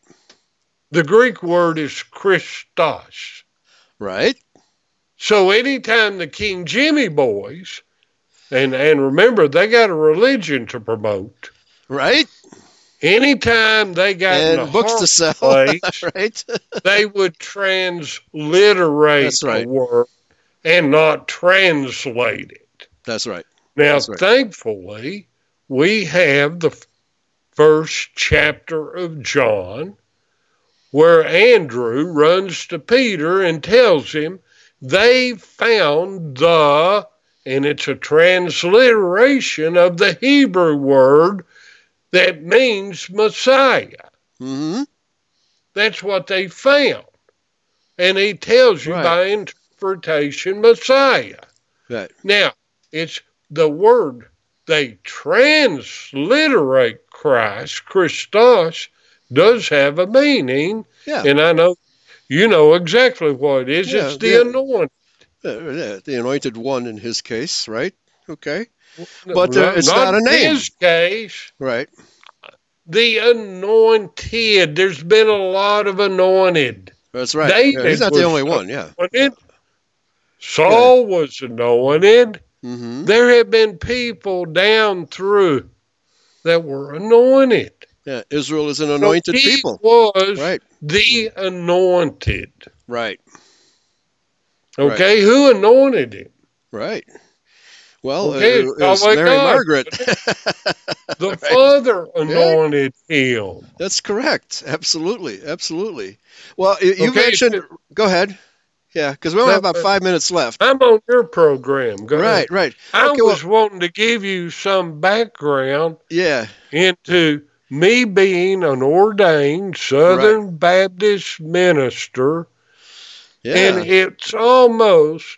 The Greek word is Christos. Right. So anytime the King Jimmy boys, and and remember they got a religion to promote. Right. Anytime they got in a books to sell. place, right. they would transliterate That's right. a word and not translate it. That's right. Now, right. thankfully, we have the first chapter of John where Andrew runs to Peter and tells him they found the, and it's a transliteration of the Hebrew word that means Messiah. Mm-hmm. That's what they found. And he tells you Right. by interpretation Messiah. Right. Now, it's the word they transliterate Christ, Christos, does have a meaning. Yeah. And I know you know exactly what it is. Yeah, it's the yeah. anointing. Uh, the anointed one in his case, right? Okay. But, uh, it's not a in name. his case, Right. the anointed. There's been a lot of anointed. That's right. Yeah, he's not the only one. Yeah. anointed. Saul was anointed. Hmm There have been people down through that were anointed. Yeah. Israel is an anointed So he people. was Right. the anointed. Right. Okay, who anointed him? Right. Well, Okay, uh, it was Mary God. Margaret. The Right. Father anointed him. That's correct. Absolutely. Absolutely. Well, you, you Okay, mentioned. Go ahead. Yeah, because we only have about five minutes left. I'm on your program. Go Right. ahead. Right. I Okay, well- was wanting to give you some background Yeah. into me being an ordained Southern Baptist minister, Yeah. and it's almost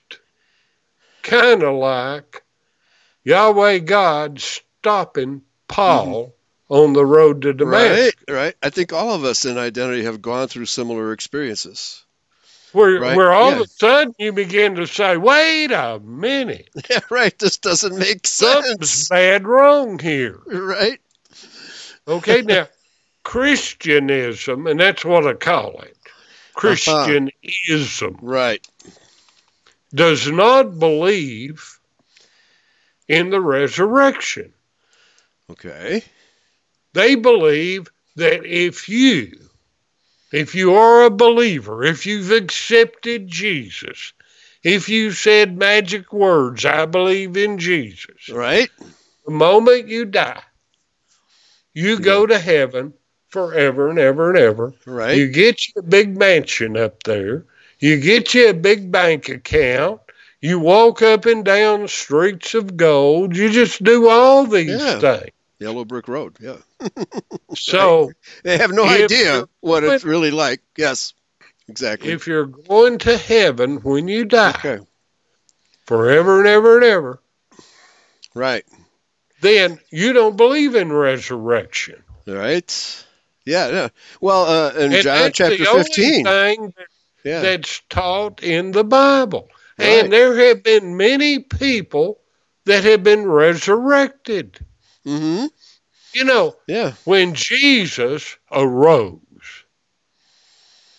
kind of like Yahweh God stopping Paul mm-hmm. on the road to Damascus, Right. Right. I think all of us in identity have gone through similar experiences. Where Right, where all yeah. of a sudden you begin to say, "Wait a minute, Yeah. Right. This doesn't make something's sense. bad wrong here." Right. Okay, now Christianism, and that's what I call it. Uh-huh. Christianism Right. does not believe in the resurrection. Okay. They believe that if you, if you are a believer, if you've accepted Jesus, if you said magic words, I believe in Jesus, Right. the moment you die, you go to heaven forever and ever and ever. Right. You get you a big mansion up there. You get you a big bank account. You walk up and down streets of gold. You just do all these Yeah. things. Yellow brick road. Yeah. So They have no idea what it's really like. Yes. Exactly. if you're going to heaven when you die okay. forever and ever and ever, Right. then you don't believe in resurrection. Right. Yeah. Yeah. Well, uh, in And John that's chapter the only 15. thing Yeah. that's taught in the Bible. Right. And there have been many people that have been resurrected. Mm-hmm. You know, Yeah. when Jesus arose,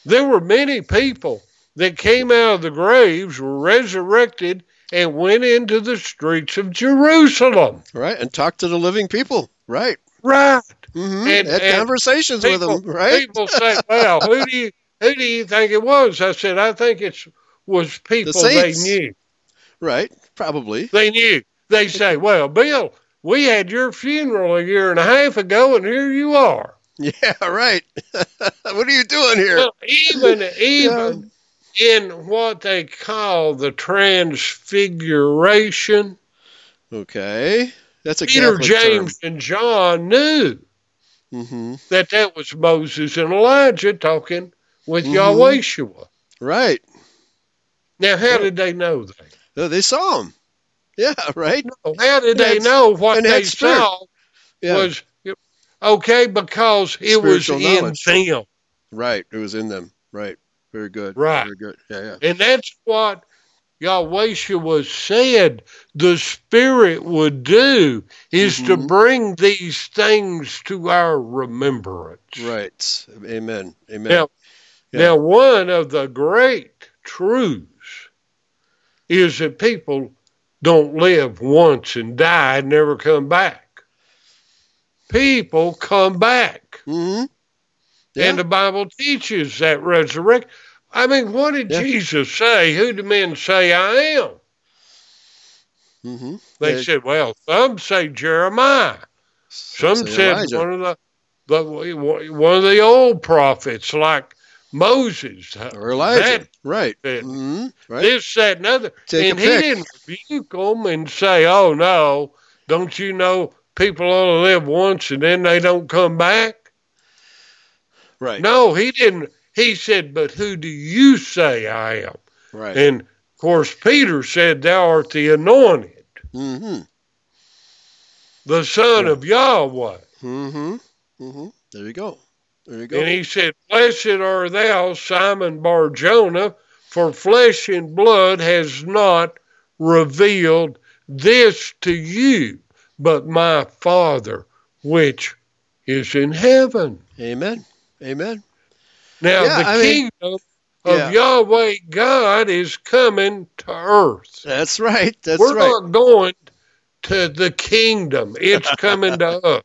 there were many people that came out of the graves, were resurrected, and went into the streets of Jerusalem. Right. And talked to the living people. Right. Right. Mm-hmm. And- Had and conversations with them. Right. people say, "Well, who do you who do you think it was?" I said, "I think it was people they knew. Right. Probably. They knew." They say, "Well, Bill, we had your funeral a year and a half ago, and here you are." Yeah. Right. what are you doing here? Well, even even in what they call the transfiguration, Okay. That's a Peter, Catholic James, and John knew term. hmm that that was Moses and Elijah talking with Mhm. Yahweh. Right. Now, how did they know that? They saw him. Yeah. Right. How did And they know what they saw Yeah. was okay because it was Spiritual in knowledge. them, Right. It was in them. Right. Very good. Right. Very good. Yeah. Yeah. and that's what Yahweh was said the Spirit would do is to Mhm. bring these things to our remembrance. Right. Amen. Amen. Now, Yeah. now, one of the great truths is that people don't live once and die and never come back. People come back. hmm Yeah. And the Bible teaches that resurrection. I mean, what did Yeah. Jesus say? Who do men say I am? hmm They Yeah. said, well, some say Jeremiah. Some said one of the, the one of the old prophets like Moses. or Elijah. That- right. that- hmm Right. This, that, and other. Take and he pick. didn't rebuke them and say, oh, no, don't you know people only live once and then they don't come back? right. No, he didn't. He said, but who do you say I am? Right. And of course, Peter said, Thou art the anointed, hmm the Son of Yahweh. hmm hmm There you go. There you go. And he said, Blessed are thou, Simon Bar Jonah, for flesh and blood has not revealed this to you, but my Father which is in heaven. Amen. Amen. Now, Yeah, the I mean- kingdom of Yeah. Yahweh God is coming to earth. That's right. That's We're right. not going to the kingdom. It's coming to us.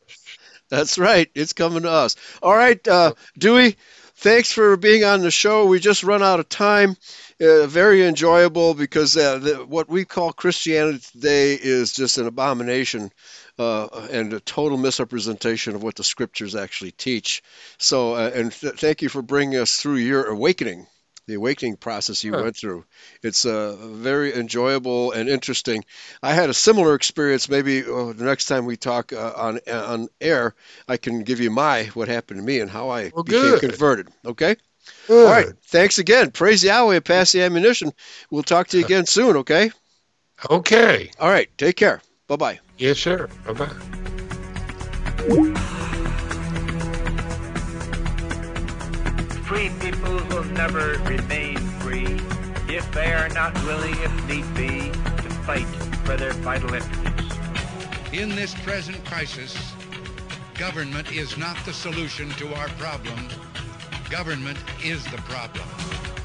That's right. It's coming to us. All right, uh, Dewey, thanks for being on the show. We just run out of time. Uh, very enjoyable because uh, the, what we call Christianity today is just an abomination uh, and a total misrepresentation of what the scriptures actually teach. So, uh, and th- thank you for bringing us through your awakening. The awakening process you Sure. went through. It's uh, very enjoyable and interesting. I had a similar experience. Maybe uh, the next time we talk uh, on on air, I can give you my what happened to me and how I Well, became good. converted. Okay. Good. All right. Thanks again. Praise Yahweh. Pass the ammunition. We'll talk to you again soon. Okay. Okay. All right. Take care. Bye bye. Yes, sir. Bye bye. Free people will never remain free if they are not willing, if need be, to fight for their vital interests. In this present crisis, government is not the solution to our problem. Government is the problem.